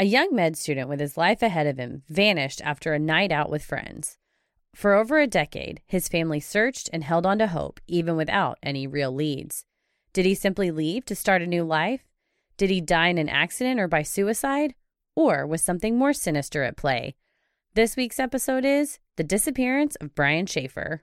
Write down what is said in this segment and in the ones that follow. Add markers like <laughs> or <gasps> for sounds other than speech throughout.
A young med student with his life ahead of him vanished after a night out with friends. For over a decade, his family searched and held on to hope, even without any real leads. Did he simply leave to start a new life? Did he die in an accident or by suicide? Or was something more sinister at play? This week's episode is The Disappearance of Brian Shaffer.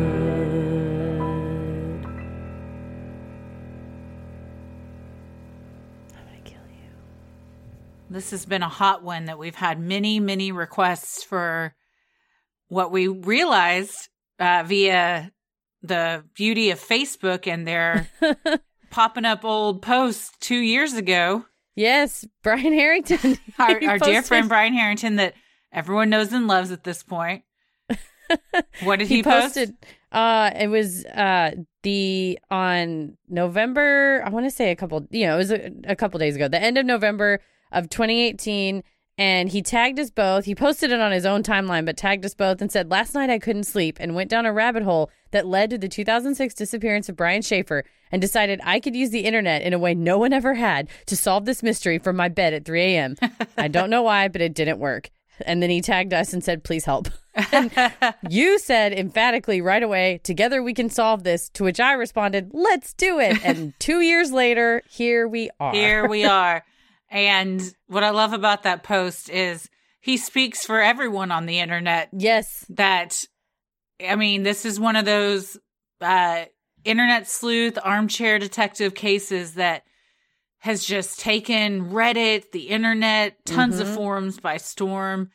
This has been a hot one that we've had many, many requests for what we realized uh, via the beauty of Facebook and their <laughs> popping up old posts two years ago. Yes, Brian Harrington. <laughs> Our, He our dear friend Brian Harrington, that everyone knows and loves at this point. <laughs> What did he, post? posted uh it was uh the on November I want to say a couple you know it was a, a couple days ago the end of November of 2018 and he tagged us both he posted it on his own timeline but tagged us both and said last night I couldn't sleep and went down a rabbit hole that led to the 2006 disappearance of Brian Shaffer and decided I could use the internet in a way no one ever had to solve this mystery from my bed at 3 a.m. I don't know why but it didn't work and then he tagged us and said please help <laughs> you said emphatically right away, together we can solve this, to which I responded, let's do it. And two years later, here we are. Here we are. And what I love about that post is he speaks for everyone on the internet Yes. that I mean, this is one of those uh internet sleuth armchair detective cases that has just taken Reddit, the internet, tons of Mhm. forums by storm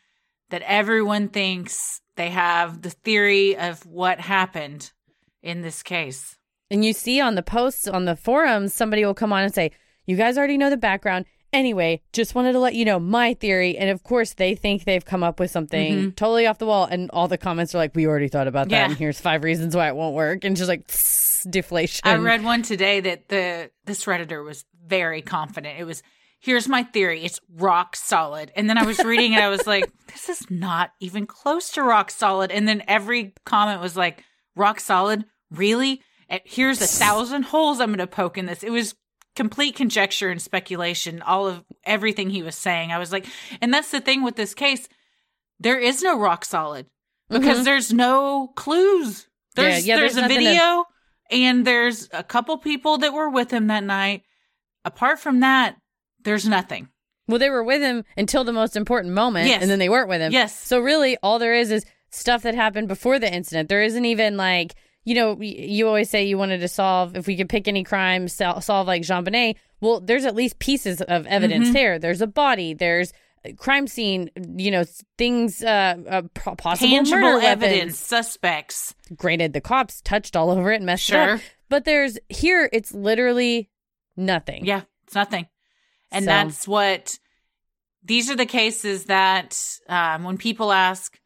that everyone thinks they have the theory of what happened in this case. And you see on the posts on the forums, somebody will come on and say, You guys already know the background. Anyway, just wanted to let you know my theory. And of course, they think they've come up with something mm-hmm. totally off the wall. And all the comments are like, We already thought about that. Yeah. And here's five reasons why it won't work. And just like, deflation. I read one today that the this redditor was very confident. It was here's my theory. It's rock solid. And then I was reading it. I was like, <laughs> this is not even close to rock solid. And then every comment was like, rock solid, really? Eh, here's a thousand holes I'm going to poke in this. It was complete conjecture and speculation. All of everything he was saying. I was like, and that's the thing with this case. There is no rock solid because there's no clues. There's Mm-hmm. yeah, there's, there's a nothing to- video and there's a couple people that were with him that night. Apart from that, there's nothing. Well, they were with him until the most important moment, Yes. and then they weren't with him. Yes. So really, all there is is stuff that happened before the incident. There isn't even like you know you always say you wanted to solve if we could pick any crime sol- solve like JonBenét. Well, there's at least pieces of evidence Mm-hmm. there. There's a body. There's crime scene. You know things. Uh, uh possible Tangible murder evidence, weapons. suspects. Granted, the cops touched all over it and messed it Sure. up. But there's here. It's literally nothing. Yeah, it's nothing. And So- that's what these are the cases that um, when people ask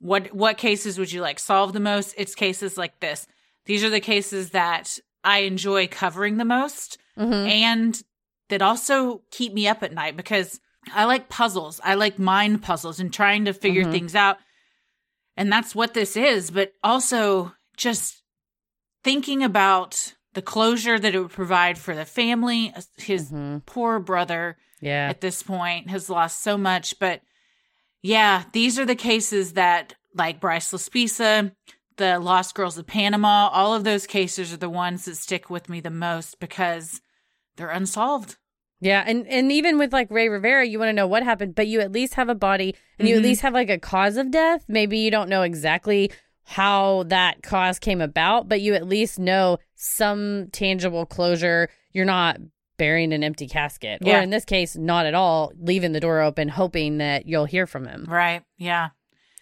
what what cases would you like solve the most, it's cases like this. These are the cases that I enjoy covering the most Mhm. and that also keep me up at night because I like puzzles. I like mind puzzles and trying to figure Mhm. things out. And that's what this is, but also just thinking about the closure that it would provide for the family, his Mhm. poor brother Yeah. at this point has lost so much. But yeah, these are the cases that, like Bryce Laspisa, the Lost Girls of Panama, all of those cases are the ones that stick with me the most because they're unsolved. Yeah, and and even with like Ray Rivera, you want to know what happened, but you at least have a body and you at Mhm. least have like a cause of death. Maybe you don't know exactly how that cause came about, but you at least know some tangible closure. You're not burying an empty casket, Yeah. or in this case, not at all, leaving the door open, hoping that you'll hear from him. Right. Yeah.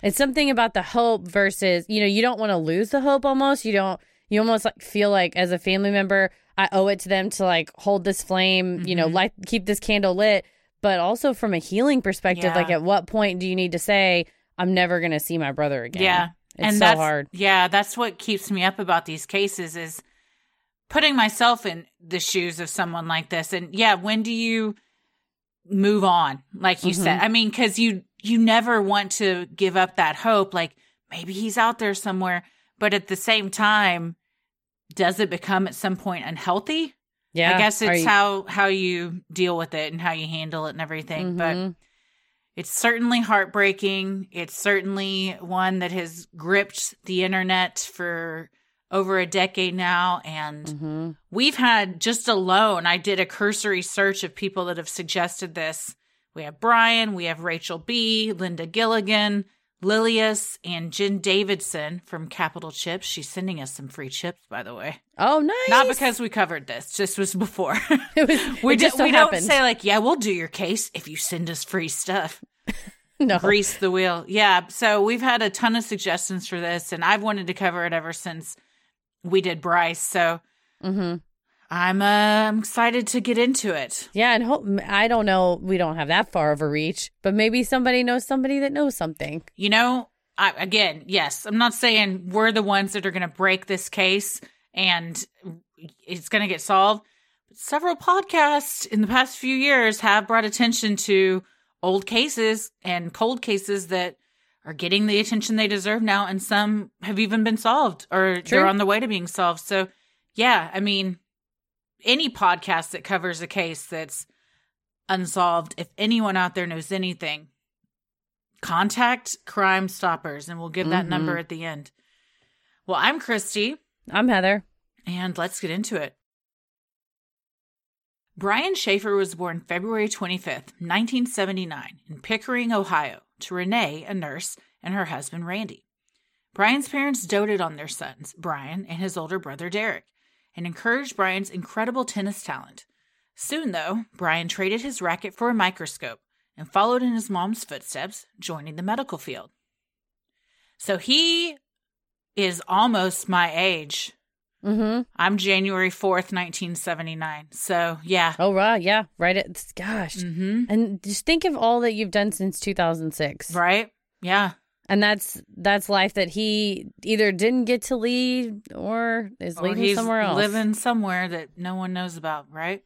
It's something about the hope versus, you know, you don't want to lose the hope almost. You don't, you almost like feel like as a family member, I owe it to them to like hold this flame, you know, Mhm. light, keep this candle lit. but also from a healing perspective, Yeah. like at what point do you need to say, I'm never going to see my brother again? Yeah. It's and so that's, hard. Yeah, that's what keeps me up about these cases is putting myself in the shoes of someone like this. And yeah, when do you move on? Like you Mm-hmm. said, I mean, cause you, you never want to give up that hope. Like maybe he's out there somewhere, but at the same time, does it become at some point unhealthy? Yeah. I guess it's you- how, how you deal with it and how you handle it and everything. But Mhm. it's certainly heartbreaking. It's certainly one that has gripped the internet for over a decade now. And Mhm. we've had just alone, I did a cursory search of people that have suggested this. We have Brian, we have Rachel B., Linda Gilligan, Lilius, and Jen Davidson from Capital Chips. She's sending us some free chips, by the way. Oh, nice. Not because we covered this, just was before. <laughs> it was, <laughs> we it just so we happened. don't say like, yeah, we'll do your case if you send us free stuff <laughs> no. grease the wheel. Yeah. So we've had a ton of suggestions for this, and I've wanted to cover it ever since we did Bryce. So hmm I'm uh, excited to get into it. Yeah, and hope I don't know. We don't have that far of a reach, but maybe somebody knows somebody that knows something. You know, I, again, yes, I'm not saying we're the ones that are going to break this case and it's going to get solved. But several podcasts in the past few years have brought attention to old cases and cold cases that are getting the attention they deserve now, and some have even been solved or True. they're on the way to being solved. So, yeah, I mean, any podcast that covers a case that's unsolved, if anyone out there knows anything, contact Crime Stoppers and we'll give that Mhm. number at the end. Well, I'm Christy, I'm Heather. and let's get into it. Brian Shaffer was born February 25th, 1979, in Pickering, Ohio, to Renee, a nurse, and her husband Randy. Brian's parents doted on their sons, Brian and his older brother Derek, and encouraged Brian's incredible tennis talent. Soon, though, Brian traded his racket for a microscope and followed in his mom's footsteps, joining the medical field. So he is almost my age. Mm-hmm. I'm January 4th, 1979. So, yeah. Oh, right. Yeah. Right. At, gosh. hmm And just think of all that you've done since 2006. Right? Yeah. And that's that's life that he either didn't get to lead or is Or leading he's somewhere else. living somewhere that no one knows about, right?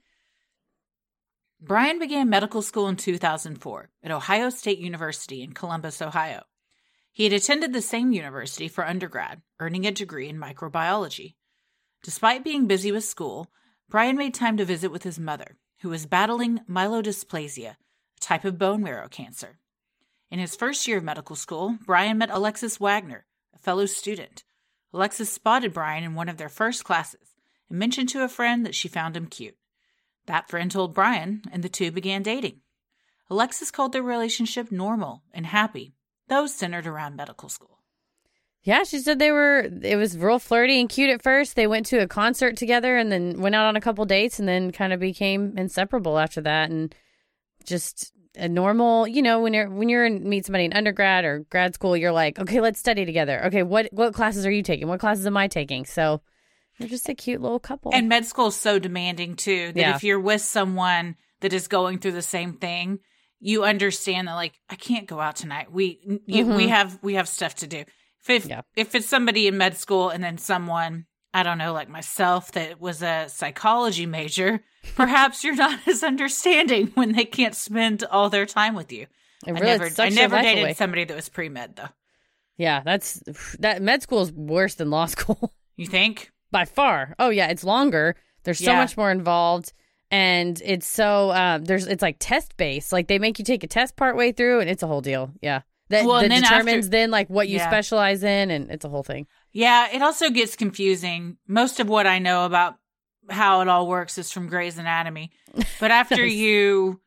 Brian began medical school in 2004 at Ohio State University in Columbus, Ohio. He had attended the same university for undergrad, earning a degree in microbiology. Despite being busy with school, Brian made time to visit with his mother, who was battling myelodysplasia, a type of bone marrow cancer. In his first year of medical school, Brian met Alexis Waggoner, a fellow student. Alexis spotted Brian in one of their first classes and mentioned to a friend that she found him cute. That friend told Brian, and the two began dating. Alexis called their relationship normal and happy, though centered around medical school. Yeah, she said they were. It was real flirty and cute at first. They went to a concert together and then went out on a couple dates and then kind of became inseparable after that. And just a normal, you know, when you're when you're in meet somebody in undergrad or grad school, you're like, okay, let's study together. Okay, what what classes are you taking? What classes am I taking? So they're just a cute little couple. And med school is so demanding too that Yeah. if you're with someone that is going through the same thing, you understand that like I can't go out tonight. We you, we Mhm. have we have stuff to do. If if, Yeah. if it's somebody in med school and then someone I don't know like myself that was a psychology major, <laughs> perhaps you're not as understanding when they can't spend all their time with you. It I never I never dated away. somebody that was pre med though. Yeah, that's that med school is worse than law <laughs> school. You think? by far. Oh yeah, it's longer. There's so Yeah. much more involved, and it's so um, there's it's like test based. Like they make you take a test part way through, and it's a whole deal. Yeah, that, Well, that then determines after- then like what you Yeah. specialize in, and it's a whole thing. Yeah, it also gets confusing. Most of what I know about how it all works is from Grey's Anatomy. But <laughs> after Nice. you,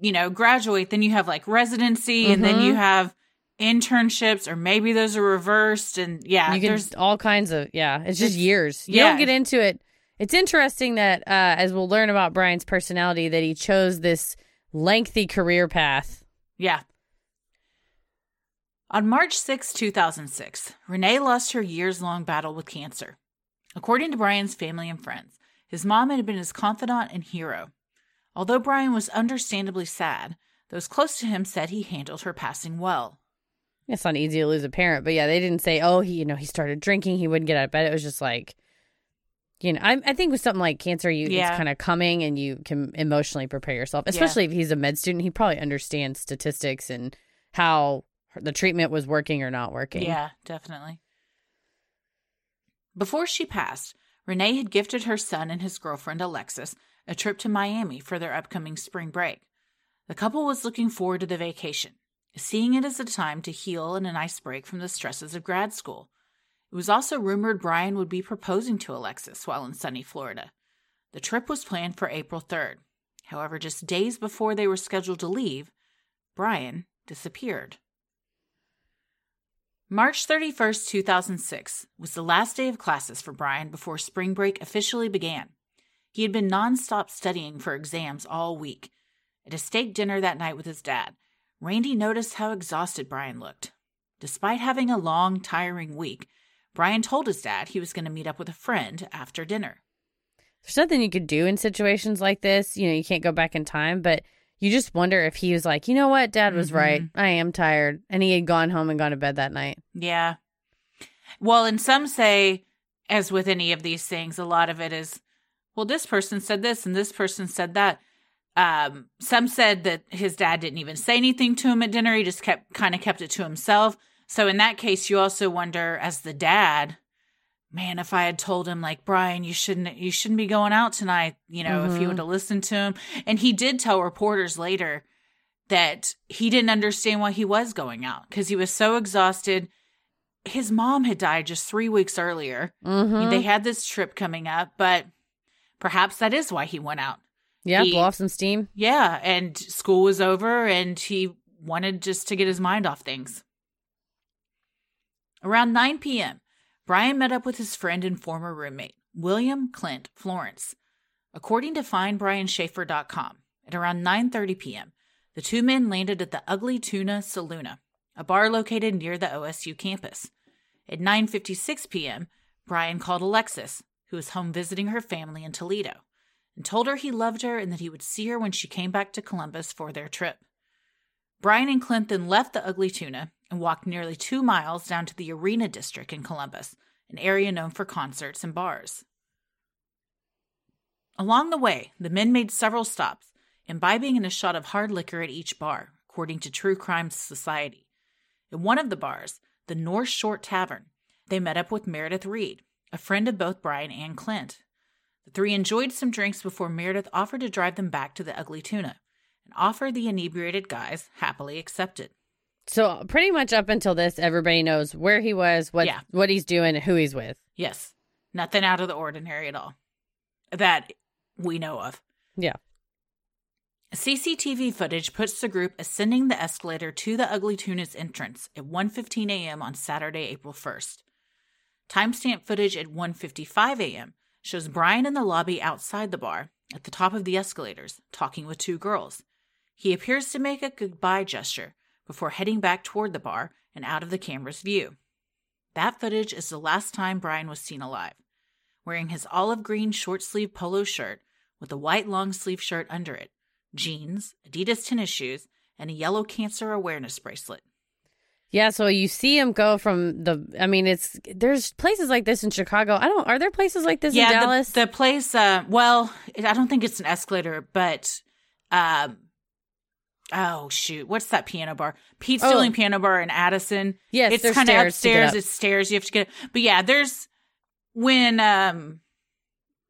you know, graduate, then you have like residency and then you have internships or maybe those are reversed and yeah, you there's all kinds of yeah. It's just It's- years. You yeah. don't get into it. It's interesting that uh, as we'll learn about Brian's personality, that he chose this lengthy career path. Yeah. On March 6, 2006, Renee lost her years long battle with cancer. According to Brian's family and friends, his mom had been his confidant and hero. Although Brian was understandably sad, those close to him said he handled her passing well. It's not easy to lose a parent, but yeah, they didn't say, oh, he, you know, he started drinking, he wouldn't get out of bed. It was just like, you know, I, I think with something like cancer, you Yeah. it's kind of coming, and you can emotionally prepare yourself. Especially if he's a med student, he probably understands statistics and how the treatment was working or not working. Yeah, definitely. Before she passed, Renee had gifted her son and his girlfriend Alexis a trip to Miami for their upcoming spring break. The couple was looking forward to the vacation, seeing it as a time to heal and a nice break from the stresses of grad school. It was also rumored Brian would be proposing to Alexis while in sunny Florida. The trip was planned for April 3rd. However, just days before they were scheduled to leave, Brian disappeared. March 31st, 2006 was the last day of classes for Brian before spring break officially began. He had been nonstop studying for exams all week. At a steak dinner that night with his dad, Randy noticed how exhausted Brian looked. Despite having a long, tiring week, Brian told his dad he was going to meet up with a friend after dinner. There's nothing you could do in situations like this. You know, you can't go back in time, but you just wonder if he was like, you know what, dad was Mhm. right. I am tired. And he had gone home and gone to bed that night. Yeah. Well, and some say, as with any of these things, a lot of it is, well, this person said this and this person said that. Um, some said that his dad didn't even say anything to him at dinner. He just kept kind of kept it to himself. So in that case, you also wonder, as the dad, man, if I had told him like Brian, you shouldn't you shouldn't be going out tonight, you know, if he Mhm. would have listened to him. And he did tell reporters later that he didn't understand why he was going out because he was so exhausted. His mom had died just three weeks earlier. Mm-hmm. They had this trip coming up, but perhaps that is why he went out. yeah, he- blow off some steam. Yeah, and school was over and he wanted just to get his mind off things. Around 9 p.m., Brian met up with his friend and former roommate, William Clint Florence. According to findbrianshaffer.com, at around 9:30 p.m., the two men landed at the Ugly Tuna Saloona, a bar located near the OSU campus. At 9:56 p.m., Brian called Alexis, who was home visiting her family in Toledo, and told her he loved her and that he would see her when she came back to Columbus for their trip. Brian and Clint then left the Ugly Tuna and walked nearly two miles down to the Arena District in Columbus, an area known for concerts and bars. Along the way, the men made several stops, imbibing in a shot of hard liquor at each bar, according to True Crime Society. In one of the bars, the North Shore Tavern, they met up with Meredith Reed, a friend of both Brian and Clint. The three enjoyed some drinks before Meredith offered to drive them back to the Ugly Tuna, and offer the inebriated guys happily accepted. So pretty much up until this, everybody knows where he was, what Yeah. what he's doing, who he's with. Yes, nothing out of the ordinary at all that we know of. Yeah. CCTV footage puts the group ascending the escalator to the Ugly Tuna's entrance at 1:15 a.m. on Saturday, April 1st. Timestamp footage at 1:55 a.m. shows Brian in the lobby outside the bar at the top of the escalators talking with two girls. He appears to make a goodbye gesture before heading back toward the bar and out of the camera's view. That footage is the last time Brian was seen alive, wearing his olive green short sleeve polo shirt with a white long sleeve shirt under it, jeans, Adidas tennis shoes, and a yellow cancer awareness bracelet. Yeah, so you see him go from the. I mean, it's there's places like this in Chicago. I don't. Are there places like this in the- Dallas? The, place, uh, well, I don't think it's an escalator, but, um, oh shoot, what's that piano bar? Pete's Oh. Dueling Piano Bar in Addison. yes, it's kind of stairs to get upstairs. up. It's stairs. You have to get. But yeah, there's when um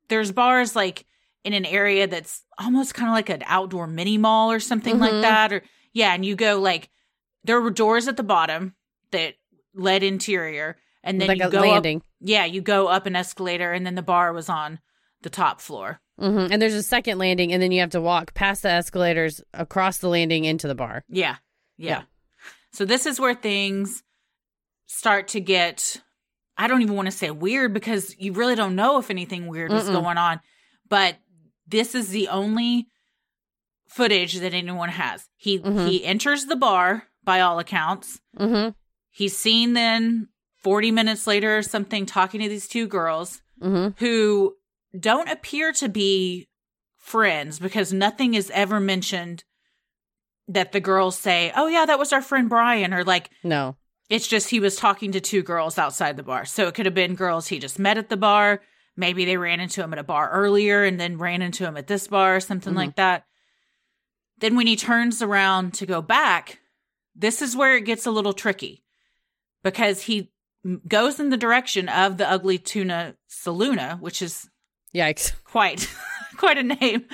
there's bars like in an area that's almost kind of like an outdoor mini mall or something like Mhm. that. Or yeah, and you go like there were doors at the bottom that led interior, and then like you go landing. up. Yeah, you go up an escalator, and then the bar was on the top floor. hmm And there's a second landing, and then you have to walk past the escalators across the landing into the bar. Yeah. Yeah. Yeah. So this is where things start to get I don't even want to say weird because you really don't know if anything weird was Mm-mm. going on. But this is the only footage that anyone has. He Mhm. he enters the bar by all accounts. hmm He's seen then 40 minutes later or something talking to these two girls hmm who don't appear to be friends because nothing is ever mentioned that the girls say, "Oh yeah, that was our friend Brian," or like No. it's just he was talking to two girls outside the bar. So it could have been girls he just met at the bar. Maybe they ran into him at a bar earlier and then ran into him at this bar or something Mhm. like that. Then when he turns around to go back, this is where it gets a little tricky because he goes in the direction of the ugly tuna Saloona, which is Yikes. <laughs> quite <laughs> quite a name.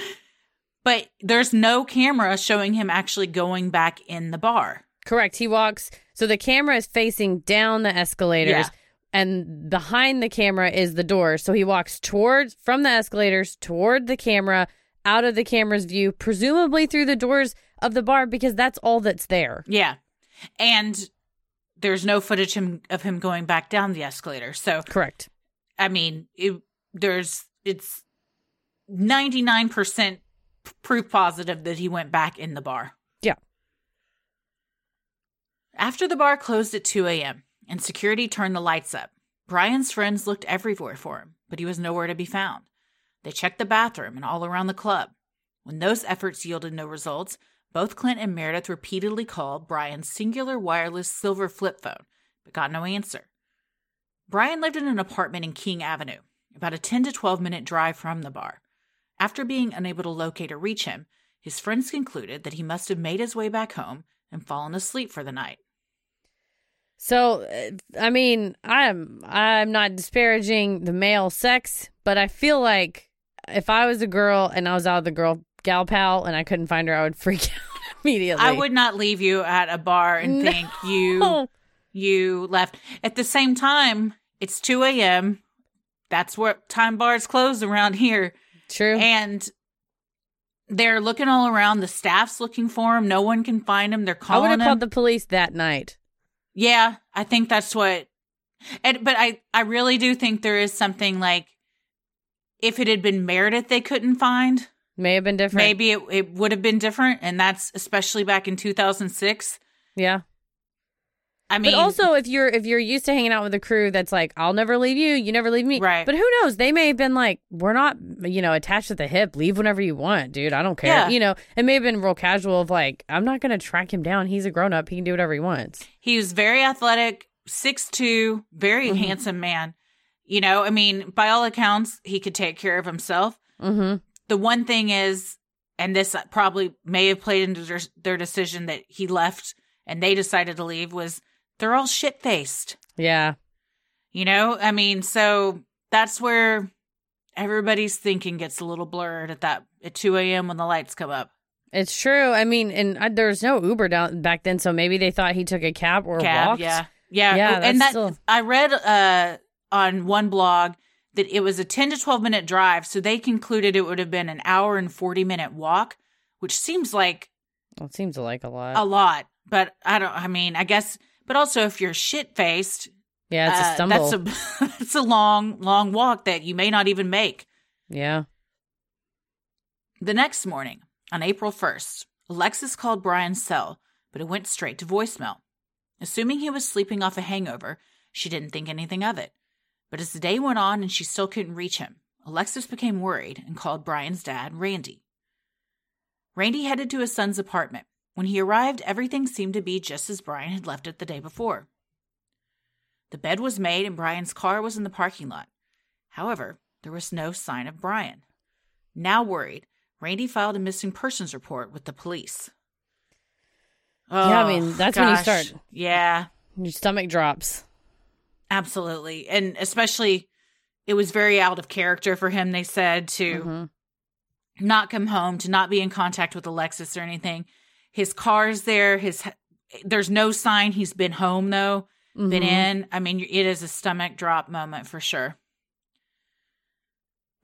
But there's no camera showing him actually going back in the bar. Correct. He walks. So the camera is facing down the escalators, Yeah. and behind the camera is the door. So he walks towards from the escalators toward the camera, out of the camera's view, presumably through the doors of the bar because that's all that's there. Yeah. And there's no footage him, of him going back down the escalator. So, Correct. I mean, it, there's, it's 99% proof positive that he went back in the bar. Yeah. After the bar closed at 2 a.m. and security turned the lights up, Brian's friends looked everywhere for him, but he was nowhere to be found. They checked the bathroom and all around the club. When those efforts yielded no results, both Clint and Meredith repeatedly called Brian's singular wireless silver flip phone, but got no answer. Brian lived in an apartment in King Avenue, about a 10 to 12 minute drive from the bar. After being unable to locate or reach him, his friends concluded that he must have made his way back home and fallen asleep for the night. So, uh, I mean, I'm I'm not disparaging the male sex, but I feel like if I was a girl and I was out with the girl gal pal and I couldn't find her, I would <laughs> freak out immediately. I would not leave you at a bar and No. think you you left. At the same time, it's 2 a.m. That's what time bars close around here. True. And they're looking all around. The staff's looking for him. No one can find him. They're calling. I would have him. called the police that night. yeah, I think that's what. And but I I really do think there is something like if it had been Meredith they couldn't find, May have been different. maybe it, it would have been different. And that's especially back in 2006. Yeah. I mean, but also if you're if you're used to hanging out with a crew that's like, I'll never leave you, you never leave me. Right. But who knows? They may have been like, We're not you know, attached at the hip. Leave whenever you want, dude. I don't care. Yeah. You know, it may have been real casual of like, I'm not gonna track him down. He's a grown up, he can do whatever he wants. He was very athletic, six two, very Mhm. handsome man. You know, I mean, by all accounts, he could take care of himself. Mm-hmm. The one thing is, and this probably may have played into their, their decision that he left and they decided to leave, was they're all shit faced. Yeah. You know, I mean, so that's where everybody's thinking gets a little blurred at that at 2 a.m. when the lights come up. It's true. I mean, and uh, there was no Uber down back then, so maybe they thought he took a cab or Cab, walked. yeah, yeah, Yeah, and that's that still- I read uh on one blog that it was a 10 to 12 minute drive, so they concluded it would have been an hour and 40 minute walk, which seems like Well, it seems like a lot. a lot. But I don't. I mean, I guess. But also, if you're shit faced, yeah, it's a uh, stumble. That's a <laughs> that's a long, long walk that you may not even make. yeah. The next morning, on April 1st, Alexis called Brian's cell, but it went straight to voicemail. Assuming he was sleeping off a hangover, she didn't think anything of it. But as the day went on and she still couldn't reach him, Alexis became worried and called Brian's dad, Randy. Randy headed to his son's apartment. When he arrived, everything seemed to be just as Brian had left it the day before. The bed was made and Brian's car was in the parking lot. However, there was no sign of Brian. Now worried, Randy filed a missing persons report with the police. Yeah, I Oh, mean, that's when you start. Yeah, Your stomach drops. absolutely. And especially, it was very out of character for him, they said, to Mhm. not come home, to not be in contact with Alexis or anything. His car's there. His There's no sign he's been home, though. Been Mhm. in. I mean, it is a stomach drop moment for sure.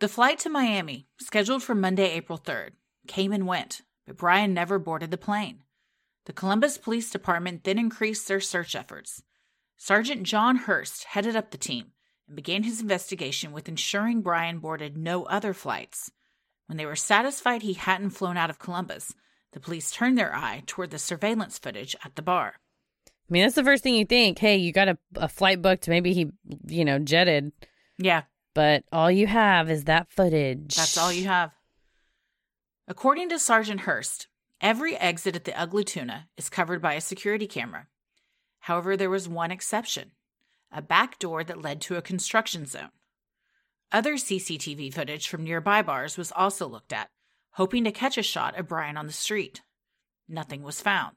The flight to Miami, scheduled for Monday, April 3rd, came and went, but Brian never boarded the plane. The Columbus Police Department then increased their search efforts. Sergeant John Hurst headed up the team and began his investigation with ensuring Brian boarded no other flights. When they were satisfied he hadn't flown out of Columbus, the police turned their eye toward the surveillance footage at the bar. I mean, that's the first thing you think. Hey, you got a, a flight booked. Maybe he, you know, jetted, Yeah, but all you have is that footage. That's all you have. According to Sergeant Hurst, every exit at the Ugly Tuna is covered by a security camera. However, there was one exception a back door that led to a construction zone. Other CCTV footage from nearby bars was also looked at, hoping to catch a shot of Brian on the street. Nothing was found.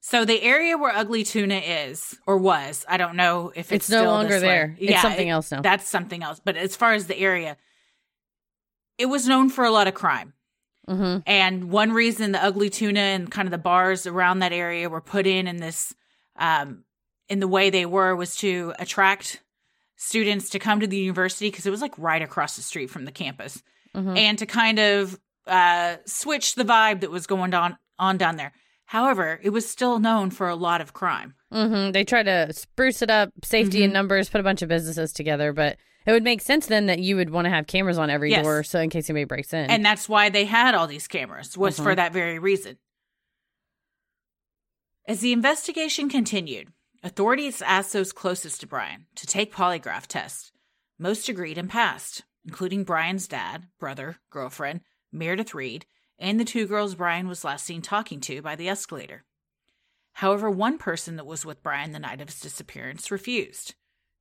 So the area where Ugly Tuna is, or was, I don't know if it's, It's no longer there. It's something else now. That's something else. But as far as the area, it was known for a lot of crime. hmm And one reason the ugly tuna and kind of the bars around that area were put in in this, um, in the way they were was to attract students to come to the university because it was like right across the street from the campus Mhm. and to kind of uh, switch the vibe that was going on, on down there. However, it was still known for a lot of crime. hmm They tried to spruce it up, safety in Mhm. numbers, put a bunch of businesses together, but it would make sense then that you would want to have cameras on every Yes. door, so in case anybody breaks in. And that's why they had all these cameras, was for Mhm. that very reason. As the investigation continued, authorities asked those closest to Brian to take polygraph tests. Most agreed and passed, including Brian's dad, brother, girlfriend, Meredith Reed, and the two girls Brian was last seen talking to by the escalator. However, one person that was with Brian the night of his disappearance refused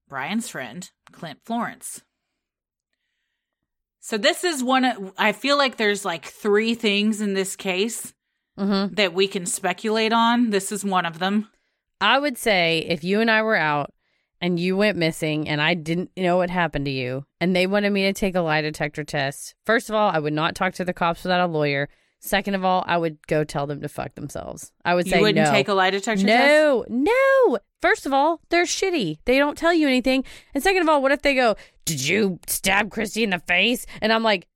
Brian's friend, Clint Florence. So this is one of, I feel like there's like three things in this case hmm that we can speculate on. This is one of them. I would say if you and I were out and you went missing and I didn't know what happened to you and they wanted me to take a lie detector test, first of all, I would not talk to the cops without a lawyer. Second of all, I would go tell them to fuck themselves. I would say You say wouldn't no. take a lie detector test? no, no. First of all, they're shitty. They don't tell you anything. And second of all, what if they go, Did you stab Christy in the face? And I'm like,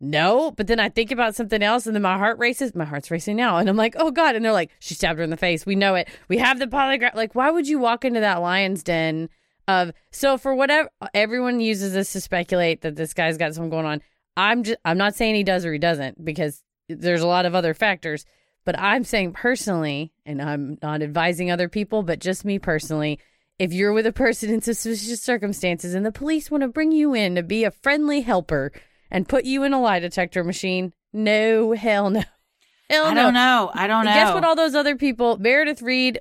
No. But then I think about something else and then my heart races. My heart's racing now. And I'm like, Oh God. And they're like, She stabbed her in the face. We know it. We have the polygraph. Like, why would you walk into that lion's den of. So for whatever. Everyone uses this to speculate that this guy's got something going on. I'm just. I'm not saying he does or he doesn't because there's a lot of other factors. But I'm saying personally, and I'm not advising other people, but just me personally, if you're with a person in suspicious circumstances and the police want to bring you in to be a friendly helper and put you in a lie detector machine, no, hell no. <laughs> Hell I no. don't know. I don't know. Guess what? All those other people, Meredith Reed,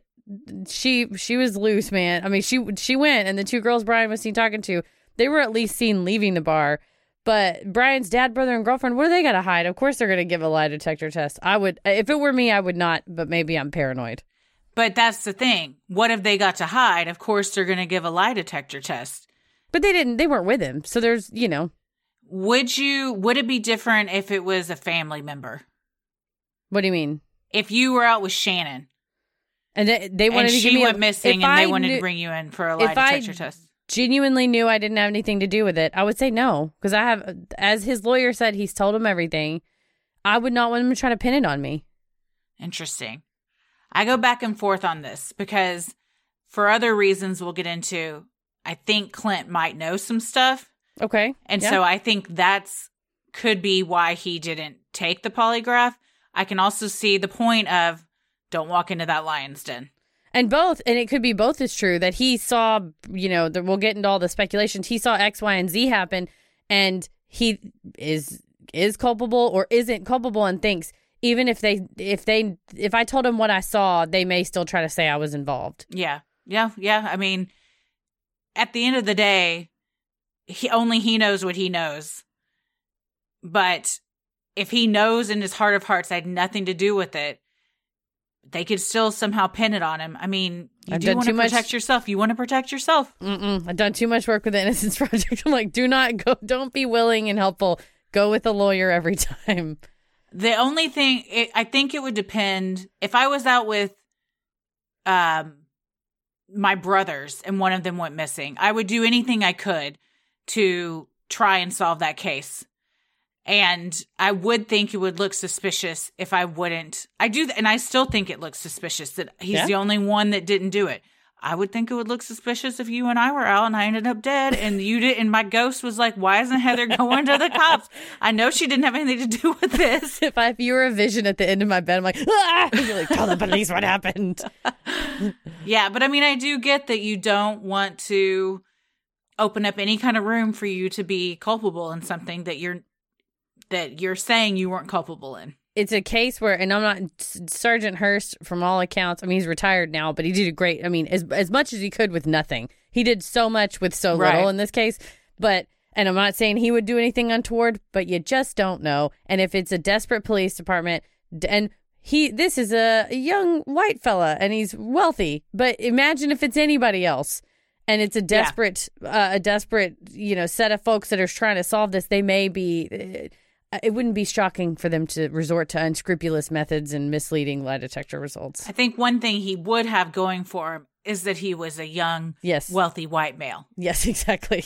she she was loose, man. I mean, she she went, and the two girls Brian was seen talking to, they were at least seen leaving the bar. But Brian's dad, brother, and girlfriend, what are they gonna hide? Of course, they're gonna give a lie detector test. I would, if it were me, I would not. But maybe I'm paranoid. but that's the thing. What have they got to hide? Of course, they're going to give a lie detector test. But they didn't. They weren't with him, so there's, you know, Would you? Would it be different if it was a family member? what do you mean? If you were out with Shannon And they, they wanted and to give she me a- went missing, and they wanted knew- to bring you in for a lie if I detector test. genuinely knew I didn't have anything to do with it, I would say no. Because I have, as his lawyer said, he's told him everything. I would not want him to try to pin it on me. Interesting. I go back and forth on this because for other reasons we'll get into, I think Clint might know some stuff. Okay. And Yeah. so I think that's could be why he didn't take the polygraph. I can also see the point of don't walk into that lion's den. And both, and it could be both is true that he saw, you know, that we'll get into all the speculations. He saw X, Y, and Z happen, and he is is culpable or isn't culpable, and thinks even if they if they if I told him what I saw, they may still try to say I was involved. Yeah. Yeah. Yeah. I mean, at the end of the day, he only he knows what he knows. But if he knows in his heart of hearts I had nothing to do with it, they could still somehow pin it on him. I mean, you I've do want to much- protect yourself. You want to protect yourself. Mm-mm. I've done too much work with the Innocence <laughs> Project. I'm like, do not go. Don't be willing and helpful. Go with a lawyer every <laughs> time. The only thing it, I think it would depend if I was out with um my brothers and one of them went missing. I would do anything I could to try and solve that case. And I would think it would look suspicious if I wouldn't. I do, and I still think it looks suspicious that he's Yeah. the only one that didn't do it. I would think it would look suspicious if you and I were out and I ended up dead and you did, and my ghost was like, "Why isn't Heather going to the cops?" I know she didn't have anything to do with this. <laughs> If I if you were a vision at the end of my bed, I'm like, ah! You're like, tell the police what happened. <laughs> Yeah, but I mean, I do get that you don't want to open up any kind of room for you to be culpable in something that you're that you're saying you weren't culpable in. it's a case where, and I'm not Sergeant Hurst. From all accounts, I mean, he's retired now, but he did a great. I mean, as as much as he could with nothing. He did so much with so little Right. in this case. But and I'm not saying he would do anything untoward, but you just don't know. And if it's a desperate police department, and he, this is a young white fella, and he's wealthy. But imagine if it's anybody else. And it's a desperate, uh, a desperate, you know, set of folks that are trying to solve this. They may be uh, it wouldn't be shocking for them to resort to unscrupulous methods and misleading lie detector results. I think one thing he would have going for him is that he was a young, Yes. wealthy white male. yes, <laughs> exactly.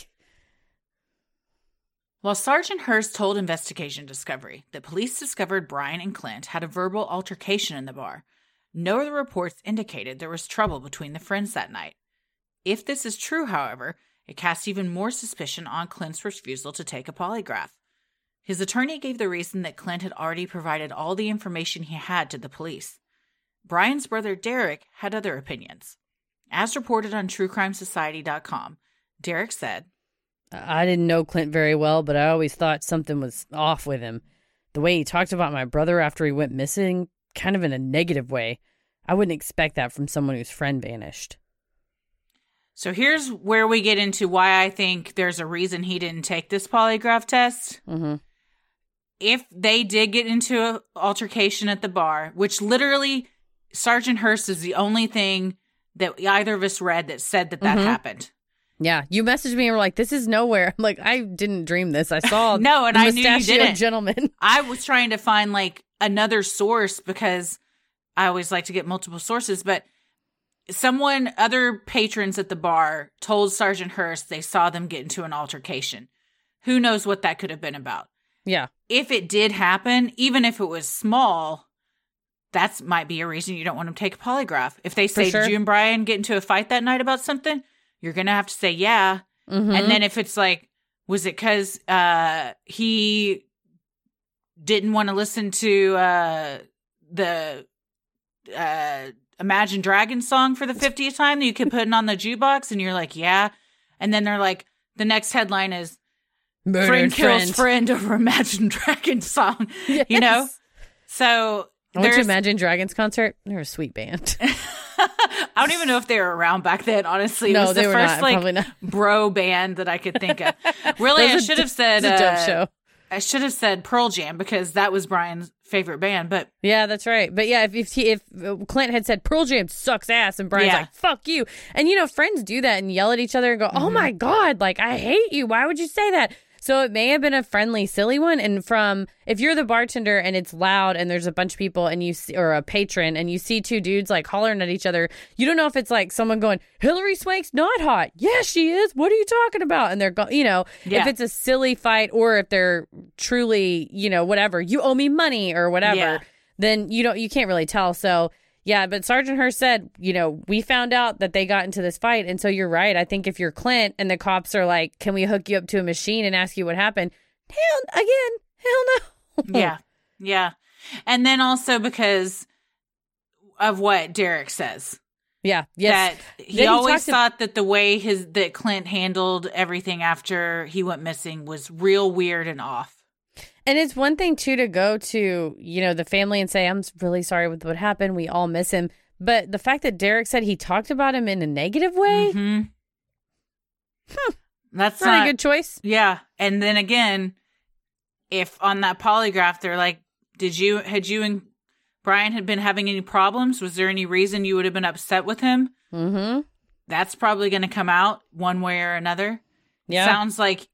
While Sergeant Hurst told Investigation Discovery that police discovered Brian and Clint had a verbal altercation in the bar, no other reports indicated there was trouble between the friends that night. If this is true, however, it casts even more suspicion on Clint's refusal to take a polygraph. His attorney gave the reason that Clint had already provided all the information he had to the police. Brian's brother Derek had other opinions. As reported on TrueCrimeSociety.com, Derek said, I didn't know Clint very well, but I always thought something was off with him. The way he talked about my brother after he went missing, kind of in a negative way. I wouldn't expect that from someone whose friend vanished. So here's where we get into why I think there's a reason he didn't take this polygraph test. Mm-hmm. If they did get into an altercation at the bar, which literally Sergeant Hurst is the only thing that either of us read that said that that Mhm. happened. Yeah, you messaged me and were like, "This is nowhere." I'm like, "I didn't dream this. I saw <laughs> No, and I knew you didn't. gentleman." <laughs> I was trying to find like another source because I always like to get multiple sources, but someone, other patrons at the bar told Sergeant Hurst they saw them get into an altercation. Who knows what that could have been about? yeah, if it did happen, even if it was small, that might be a reason you don't want to take a polygraph. If they say, sure. "Did you and Brian get into a fight that night about something?" You're gonna have to say, "Yeah." Mhm. And then if it's like, was it because uh, he didn't want to listen to uh, the uh, Imagine Dragons song for the 50th time that you put putting on the jukebox? And you're like, "Yeah." And then they're like, the next headline is Murdered friend kills friend. friend over <laughs> Imagine Dragons song. You know? So I went to Imagine Dragons concert. They're a sweet band. <laughs> I don't even know if they were around back then, honestly. It no, was the first not. like bro band that I could think of. <laughs> Really, I should d- have said a dope uh, show. I should have said Pearl Jam because that was Brian's favorite band, but Yeah, that's right. But yeah, if if, he, if uh, Clint had said Pearl Jam sucks ass, and Brian's Yeah. like "fuck you," and you know friends do that and yell at each other and go, Mm-hmm. "Oh my god, like I hate you. Why would you say that?" So it may have been a friendly, silly one. And from if you're the bartender and it's loud and there's a bunch of people and you see, or a patron and you see two dudes like hollering at each other, you don't know if it's like someone going, "Hilary Swank's not hot." Yes, she is. What are you talking about? And they're go, you know, Yeah. if it's a silly fight or if they're truly, you know, whatever, you owe me money or whatever Yeah. then you don't you can't really tell. So yeah, but Sergeant Hurst said, you know, we found out that they got into this fight, and so you're right. I think if you're Clint and the cops are like, "Can we hook you up to a machine and ask you what happened?" Hell, again, hell no. <laughs> yeah. Yeah. And then also because of what Derek says. yeah, yes, That he he always talked to- thought that the way his that Clint handled everything after he went missing was real weird and off. And it's one thing too to go to you know the family and say, "I'm really sorry with what happened. We all miss him." But the fact that Derek said he talked about him in a negative way, hmm That's not, not a good choice. Yeah. And then again, if on that polygraph they're like, did you had you and Brian had been having any problems? Was there any reason you would have been upset with him? Mm-hmm. That's probably going to come out one way or another. Yeah. Sounds like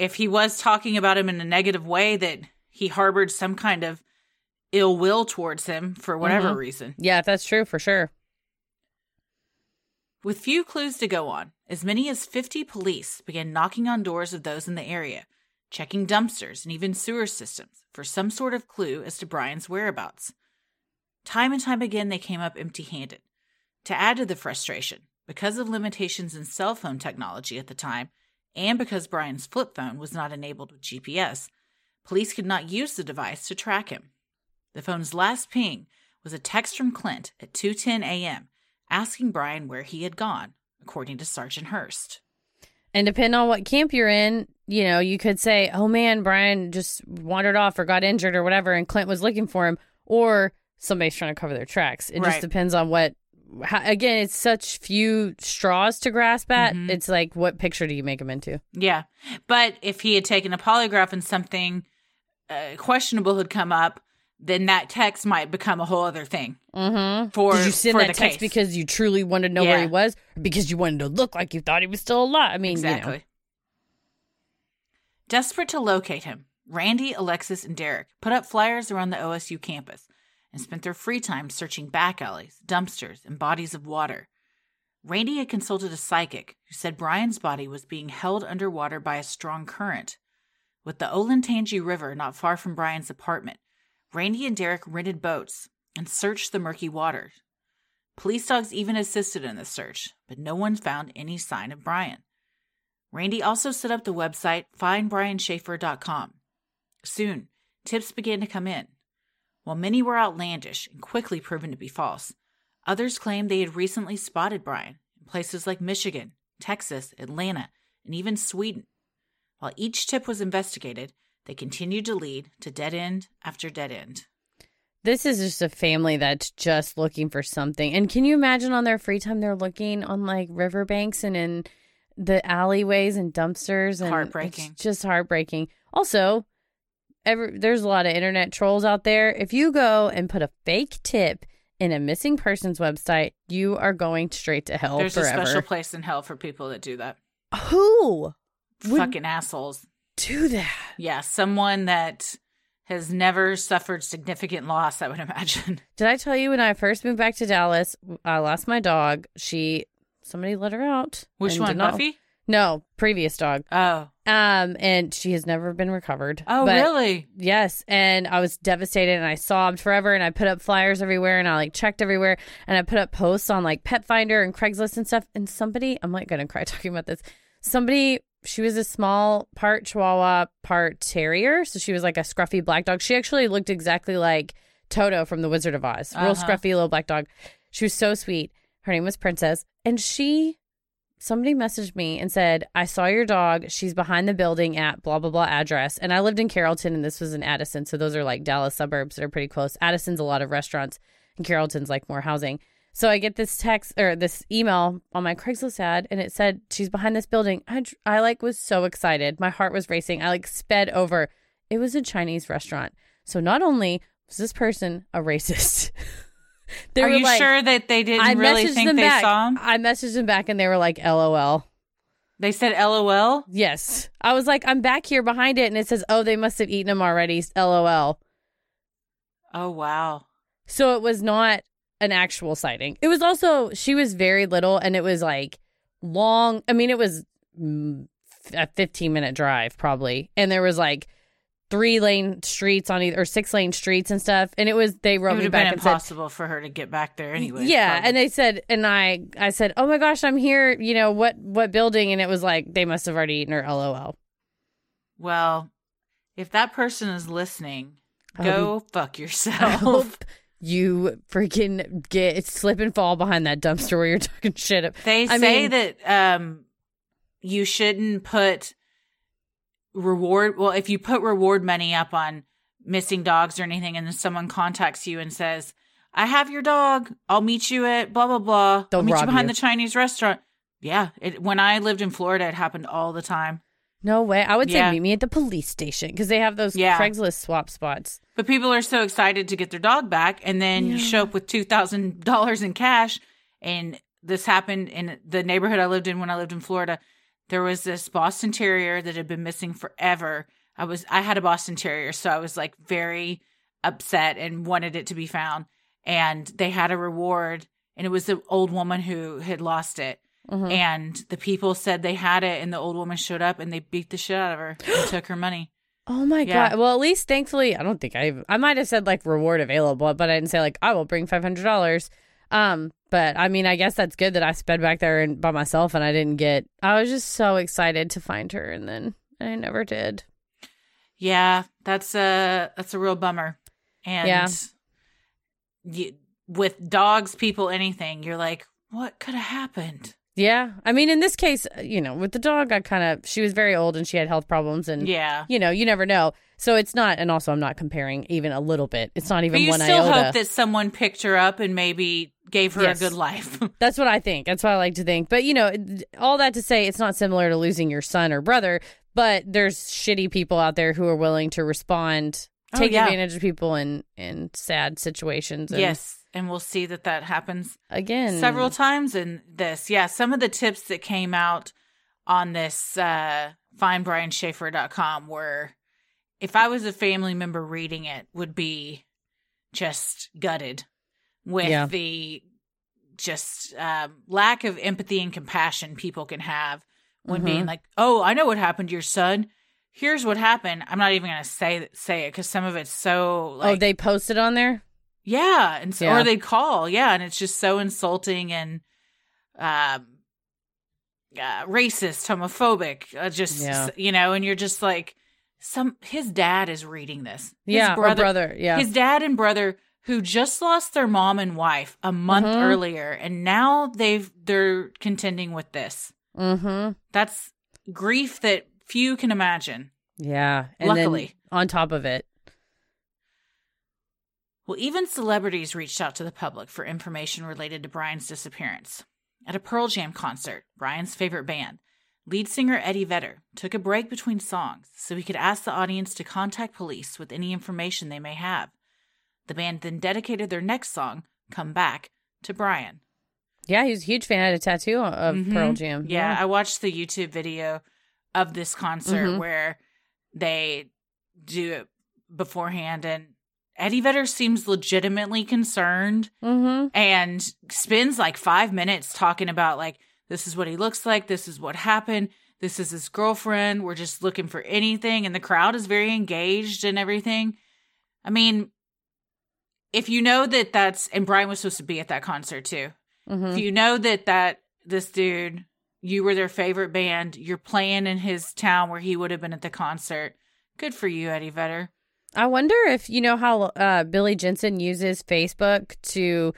if he was talking about him in a negative way, that he harbored some kind of ill will towards him for whatever Mhm. reason. yeah, if that's true for sure. With few clues to go on, as many as 50 police began knocking on doors of those in the area, checking dumpsters and even sewer systems for some sort of clue as to Brian's whereabouts. Time and time again, they came up empty handed. To add to the frustration, because of limitations in cell phone technology at the time, and because Brian's flip phone was not enabled with GPS, police could not use the device to track him. The phone's last ping was a text from Clint at 2:10 a.m. asking Brian where he had gone, according to Sergeant Hurst. And depending on what camp you're in, you know, you could say, "Oh man, Brian just wandered off or got injured or whatever," and Clint was looking for him, or somebody's trying to cover their tracks. It Right. just depends on what. Again, it's such few straws to grasp at. Mhm. It's like, what picture do you make him into? Yeah. But if he had taken a polygraph and something uh, questionable had come up, then that text might become a whole other thing Mm-hmm. for Did you send that text case. because you truly wanted to know where he was, or because you wanted to look like you thought he was still alive? I mean, exactly. you know. Desperate to locate him, Randy, Alexis, and Derek put up flyers around the OSU campus and spent their free time searching back alleys, dumpsters, and bodies of water. Randy had consulted a psychic who said Brian's body was being held underwater by a strong current. With the Olentangy River not far from Brian's apartment, Randy and Derek rented boats and searched the murky waters. Police dogs even assisted in the search, but no one found any sign of Brian. Randy also set up the website findbrianshaffer.com. Soon, tips began to come in. While many were outlandish and quickly proven to be false, others claimed they had recently spotted Brian in places like Michigan, Texas, Atlanta, and even Sweden. While each tip was investigated, they continued to lead to dead end after dead end. This is just a family that's just looking for something. And can you imagine on their free time they're looking on like riverbanks and in the alleyways and dumpsters and Heartbreaking. It's just heartbreaking. Also, every, there's a lot of internet trolls out there. If you go and put a fake tip in a missing persons website, you are going straight to hell There's forever. a special place in hell for people that do that. Who Fucking assholes. do that? Yeah, someone that has never suffered significant loss, I would <laughs> imagine. Did I tell you when I first moved back to Dallas, I lost my dog. She somebody let her out. Which one, Buffy? No, previous dog. Oh. Um, and she has never been recovered. Oh, But really? Yes, and I was devastated and I sobbed forever and I put up flyers everywhere and I like checked everywhere and I put up posts on like Pet Finder and Craigslist and stuff and somebody I'm like gonna cry <laughs> talking about this. Somebody she was a small part Chihuahua, part terrier, so she was like a scruffy black dog. She actually looked exactly like Toto from The Wizard of Oz. Real Uh-huh. scruffy little black dog. She was so sweet. Her name was Princess and she somebody messaged me and said, I saw your dog. She's behind the building at blah, blah, blah address. And I lived in Carrollton and this was in Addison. So those are like Dallas suburbs that are pretty close. Addison's a lot of restaurants and Carrollton's like more housing. So I get this text or this email on my Craigslist ad and it said, she's behind this building. I, I like was so excited. My heart was racing. I like sped over. It was a Chinese restaurant. So not only was this person a racist, <laughs> they Are were you like, sure that they didn't I really think them they back. saw him? I messaged them back and they were like, LOL. They said LOL? Yes. I was like, I'm back here behind it and it says, oh, they must have eaten them already. LOL. Oh, wow. So it was not an actual sighting. It was also, she was very little and it was like long. I mean, it was mm, a 15 minute drive probably. And there was like three lane streets on either, or six lane streets and stuff. And it was, they It wrote would me have back been and said, impossible for her to get back there anyway. yeah, probably. and they said, and I, I said, oh my gosh, I'm here. You know what, what building? And it was like they must have already eaten her. LOL. Well, if that person is listening, go fuck <laughs> yourself. you freaking get slip and fall behind that dumpster where you're talking shit. Up. They I say mean- that um you shouldn't put reward well if you put reward money up on missing dogs or anything and then someone contacts you and says I have your dog. I'll meet you at blah blah blah. They'll I'll meet you behind you. the Chinese restaurant. Yeah, it, when I lived in Florida, it happened all the time. No way. I would say meet me at the police station because they have those Yeah. Craigslist swap spots. But people are so excited to get their dog back, and then you show up with two thousand dollars in cash. And this happened in the neighborhood I lived in when I lived in Florida. There was this Boston Terrier that had been missing forever. I was I had a Boston Terrier, so I was like very upset and wanted it to be found. And they had a reward, and it was the old woman who had lost it. Mhm. And the people said they had it, and the old woman showed up and they beat the shit out of her and took her money. <gasps> Oh my Yeah. god! Well, at least thankfully, I don't think I. I might have said like reward available, but I didn't say like I will bring five hundred dollars. Um, but I mean, I guess that's good that I sped back there and by myself, and I didn't get. I was just so excited to find her, and then I never did. Yeah, that's a that's a real bummer. And Yeah. you, with dogs, people, anything, you're like, what could have happened? Yeah. I mean, in this case, uh, you know, with the dog, I kind of, she was very old and she had health problems. And, Yeah. you know, you never know. So it's not, and also I'm not comparing even a little bit. It's not even But you one still iota. hope that someone picked her up and maybe gave her Yes. a good life. <laughs> That's what I think. That's what I like to think. But, you know, all that to say, it's not similar to losing your son or brother, but there's shitty people out there who are willing to respond, Oh, take yeah. advantage of people in, in sad situations. And yes. And we'll see that that happens Again, several times in this. Yeah. Some of the tips that came out on this uh, findbrianshaffer.com were if I was a family member reading it, would be just gutted with Yeah. the just um, lack of empathy and compassion people can have when Mhm. being like, "Oh, I know what happened to your son. Here's what happened." I'm not even going to say say it because some of it's so like, oh, they posted on there? Yeah, and so, Yeah. or they call, yeah, and it's just so insulting and um, uh, racist, homophobic, uh, just Yeah. you know, and you're just like, some his dad is reading this, his yeah. or brother. Yeah. his dad and brother who just lost their mom and wife a month Mhm. earlier, and now they've they're contending with this. mm-hmm. That's grief that few can imagine. Yeah. And then Luckily. on top of it, Well, even celebrities reached out to the public for information related to Brian's disappearance. At a Pearl Jam concert, Brian's favorite band, lead singer Eddie Vedder took a break between songs so he could ask the audience to contact police with any information they may have. The band then dedicated their next song, Come Back, to Brian. yeah, he was a huge fan. I had a tattoo of Mhm. Pearl Jam. Yeah, I watched the YouTube video of this concert Mhm. where they do it beforehand, and Eddie Vedder seems legitimately concerned Mm-hmm. and spends like five minutes talking about like this is what he looks like, this is what happened, this is his girlfriend. We're just looking for anything, and the crowd is very engaged and everything. I mean, if you know that that's and Brian was supposed to be at that concert too Mm-hmm. if you know that that this dude you were their favorite band you're playing in his town where he would have been at the concert good for you eddie vedder I wonder if you know how uh, Billy Jensen uses Facebook to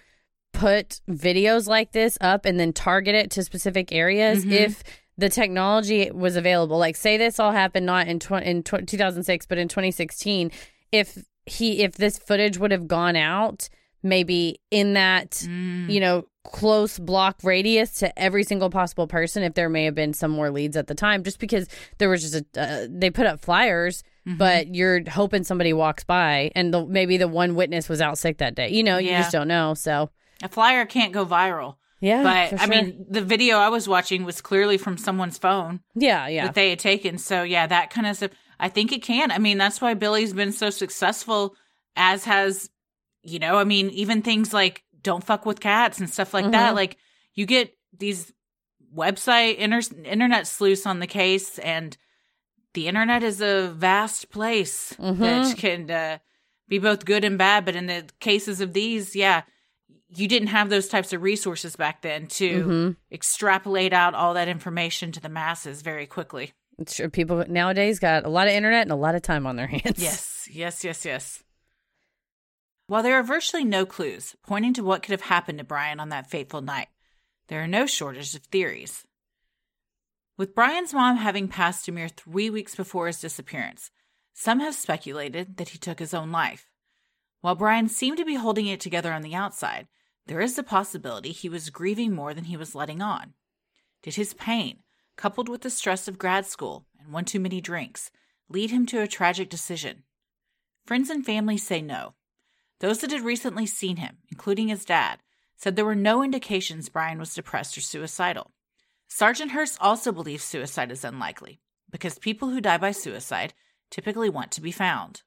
put videos like this up and then target it to specific areas. Mhm. If the technology was available, like say this all happened not in tw- in tw- 2006 but in 2016, if he if this footage would have gone out, maybe in that Mm. you know close block radius to every single possible person if there may have been some more leads at the time just because there was just a uh, they put up flyers Mhm. but you're hoping somebody walks by and the, maybe the one witness was out sick that day. You know you Yeah. just don't know so. A flyer can't go viral. Yeah but for i mean the video i was watching was clearly from someone's phone yeah yeah. that they had taken. So yeah that kind of stuff i think it can. I mean that's why billy's been so successful as has you know i mean even things like don't fuck with cats and stuff like that. Mhm. like you get these website inter- internet sleuths on the case and the internet is a vast place Mhm. that can uh, be both good and bad but in the cases of these yeah you didn't have those types of resources back then to Mhm. extrapolate out all that information to the masses very quickly Sure, people nowadays got a lot of internet and a lot of time on their <laughs> hands Yes, yes, yes, yes. While there are virtually no clues pointing to what could have happened to Brian on that fateful night, there are no shortage of theories. With Brian's mom having passed a mere three weeks before his disappearance, some have speculated that he took his own life. While Brian seemed to be holding it together on the outside, there is the possibility he was grieving more than he was letting on. Did his pain, coupled with the stress of grad school and one too many drinks, lead him to a tragic decision? Friends and family say no. Those that had recently seen him, including his dad, said there were no indications Brian was depressed or suicidal. Sergeant Hurst also believes suicide is unlikely because people who die by suicide typically want to be found.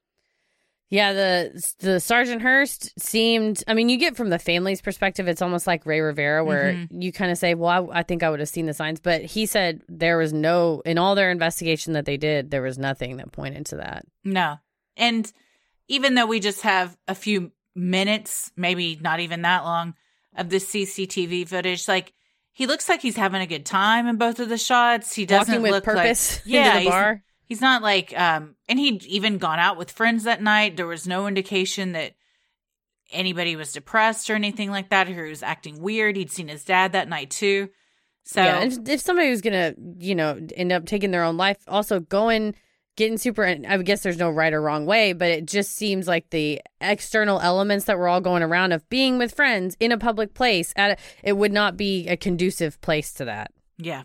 Yeah, the the Sergeant Hurst seemed. I mean, you get from the family's perspective, it's almost like Ray Rivera, where Mm-hmm. you kind of say, "Well, I, I think I would have seen the signs," but he said there was no in all their investigation that they did, there was nothing that pointed to that. No. And even though we just have a few minutes, maybe not even that long, of the CCTV footage, like he looks like he's having a good time in both of the shots. He doesn't Walking with look purpose <laughs> like yeah, into the he's- bar. He's not like um and he'd even gone out with friends that night. There was no indication that anybody was depressed or anything like that, or he was acting weird. He'd seen his dad that night too. So yeah, and if somebody was gonna, you know, end up taking their own life, also going getting super. I guess there's no right or wrong way, but it just seems like the external elements that we're all going around of being with friends in a public place at a, it would not be a conducive place to that. yeah.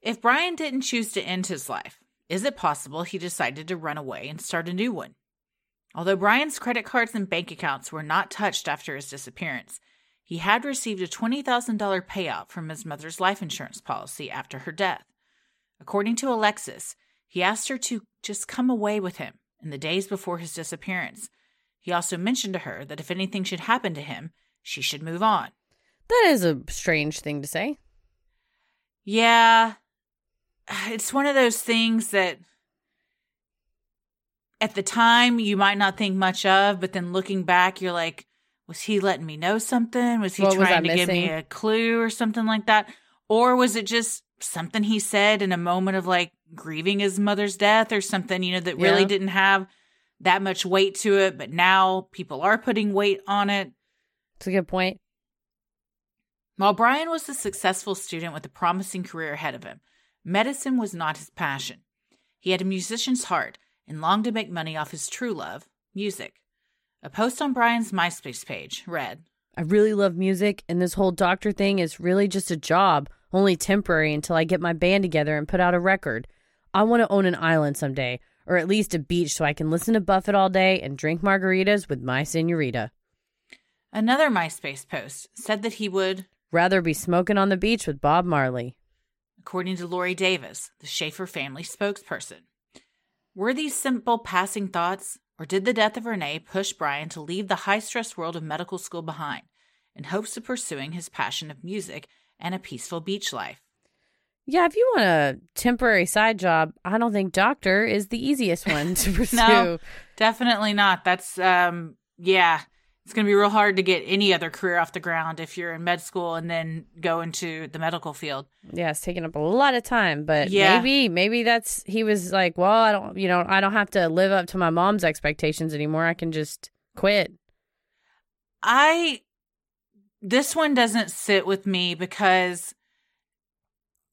If Brian didn't choose to end his life, is it possible he decided to run away and start a new one? Although Brian's credit cards and bank accounts were not touched after his disappearance, he had received a $20,000 payout from his mother's life insurance policy after her death. According to Alexis, he asked her to just come away with him in the days before his disappearance. He also mentioned to her that if anything should happen to him, she should move on. That is a strange thing to say. Yeah. It's one of those things that at the time you might not think much of, but then looking back, you're like, was he letting me know something? Was he What was trying to give me a clue or something like that? Or was it just something he said in a moment of like grieving his mother's death or something, you know, that really Yeah. didn't have that much weight to it, but now people are putting weight on it? It's a good point. While Brian was a successful student with a promising career ahead of him, medicine was not his passion. He had a musician's heart and longed to make money off his true love, music. A post on Brian's MySpace page read, I really love music, and this whole doctor thing is really just a job, only temporary until I get my band together and put out a record. I want to own an island someday, or at least a beach so I can listen to Buffett all day and drink margaritas with my senorita. Another MySpace post said that he would, Rather be smoking on the beach with Bob Marley. according to Lori Davis, the Shaffer family spokesperson. Were these simple passing thoughts, or did the death of Renee push Brian to leave the high stress world of medical school behind in hopes of pursuing his passion of music and a peaceful beach life? Yeah, if you want a temporary side job, I don't think doctor is the easiest one to <laughs> pursue. No, definitely not. That's um yeah, it's going to be real hard to get any other career off the ground if you're in med school and then go into the medical field. Yeah, it's taking up a lot of time, but Yeah. maybe maybe that's he was like, well, I don't, you know, I don't have to live up to my mom's expectations anymore. I can just quit. I this one doesn't sit with me because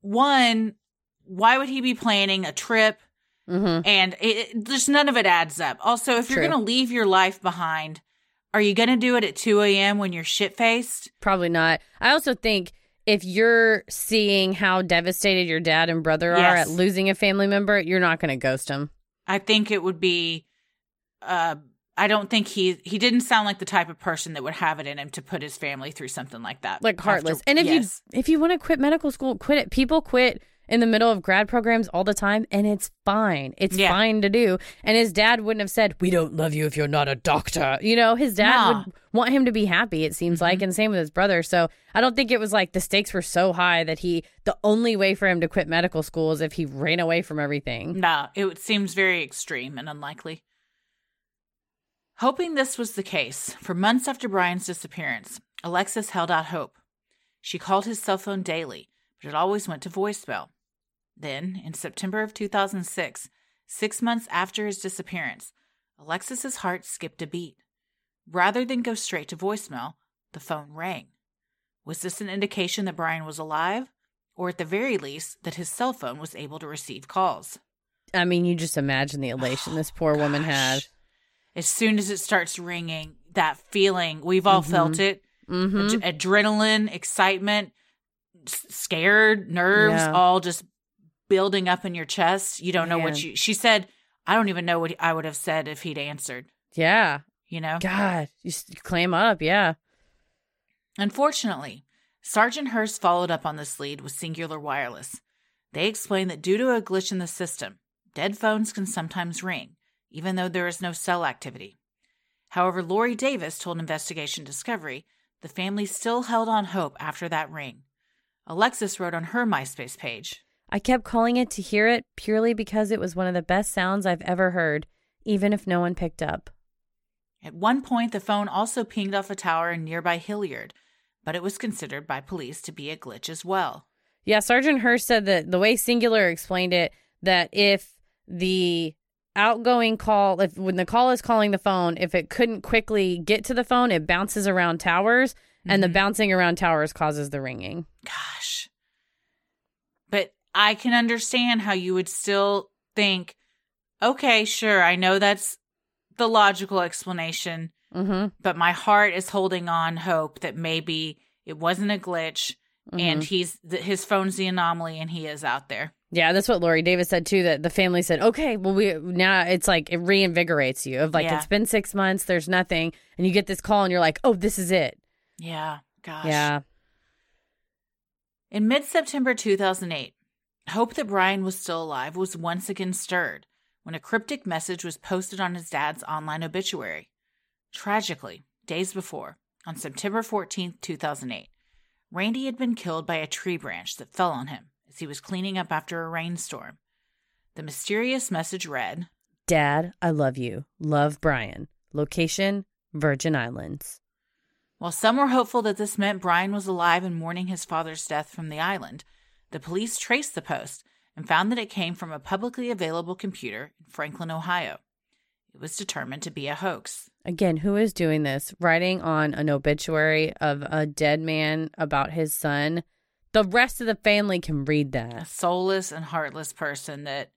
one, why would he be planning a trip hmm and it, just none of it adds up. Also, if you're going to leave your life behind, are you going to do it at 2 a.m. when you're shit faced? Probably not. I also think if you're seeing how devastated your dad and brother are at losing a family member, you're not going to ghost him. I think it would be. Uh, I don't think he he didn't sound like the type of person that would have it in him to put his family through something like that. Like heartless. After- and if yes. you if you want to quit medical school, quit it. People quit in the middle of grad programs all the time and it's fine. It's Yeah. fine to do. And his dad wouldn't have said, "We don't love you if you're not a doctor." You know, his dad. Mm-hmm. would want him to be happy, it seems like, and same with his brother. So, I don't think it was like the stakes were so high that he the only way for him to quit medical school is if he ran away from everything. No, it seems very extreme and unlikely. Hoping this was the case, for months after Brian's disappearance, Alexis held out hope. She called his cell phone daily, but it always went to voicemail. Then, in September of 2006, six months after his disappearance, Alexis's heart skipped a beat. Rather than go straight to voicemail, the phone rang. Was this an indication that Brian was alive? Or at the very least, that his cell phone was able to receive calls? I mean, you just imagine the elation this <sighs> poor woman had. As soon as it starts ringing, that feeling, we've all felt it Mhm. Ad- adrenaline, excitement, s- scared, nerves, Yeah. all just building up in your chest. You don't know what you, she said, I don't even know what I would have said if he'd answered, Yeah. you know? God, you s- clam up, yeah. Unfortunately, Sergeant Hurst followed up on this lead with Cingular Wireless. They explained that due to a glitch in the system, dead phones can sometimes ring, even though there is no cell activity. However, Lori Davis told Investigation Discovery the family still held on hope after that ring. Alexis wrote on her MySpace page, I kept calling it to hear it purely because it was one of the best sounds I've ever heard, even if no one picked up. At one point, the phone also pinged off a tower in nearby Hilliard, but it was considered by police to be a glitch as well. Yeah, Sergeant Hurst said that the way Cingular explained it, that if the outgoing call, if when the call is calling the phone, if it couldn't quickly get to the phone, it bounces around towers. and the Mhm. bouncing around towers causes the ringing. Gosh. But I can understand how you would still think, okay, sure, I know that's the logical explanation, Mm-hmm. but my heart is holding on hope that maybe it wasn't a glitch and he's th- his phone's the anomaly and he is out there. Yeah, that's what Lori Davis said too. That the family said, "Okay, well, we now it's like it reinvigorates you of like Yeah. it's been six months, there's nothing, and you get this call and you're like, oh, this is it. Yeah, gosh. Yeah, In mid September 2008, hope that Brian was still alive was once again stirred when a cryptic message was posted on his dad's online obituary. Tragically, days before, on September 14, 2008, Randy had been killed by a tree branch that fell on him he was cleaning up after a rainstorm. The mysterious message read Dad, I love you. Love Brian. Location: Virgin Islands. While some were hopeful that this meant Brian was alive and mourning his father's death from the island, the police traced the post and found that it came from a publicly available computer in Franklin, Ohio. It was determined to be a hoax. Again, who is doing this? Writing on an obituary of a dead man about his son. The rest of the family can read that. A soulless and heartless person that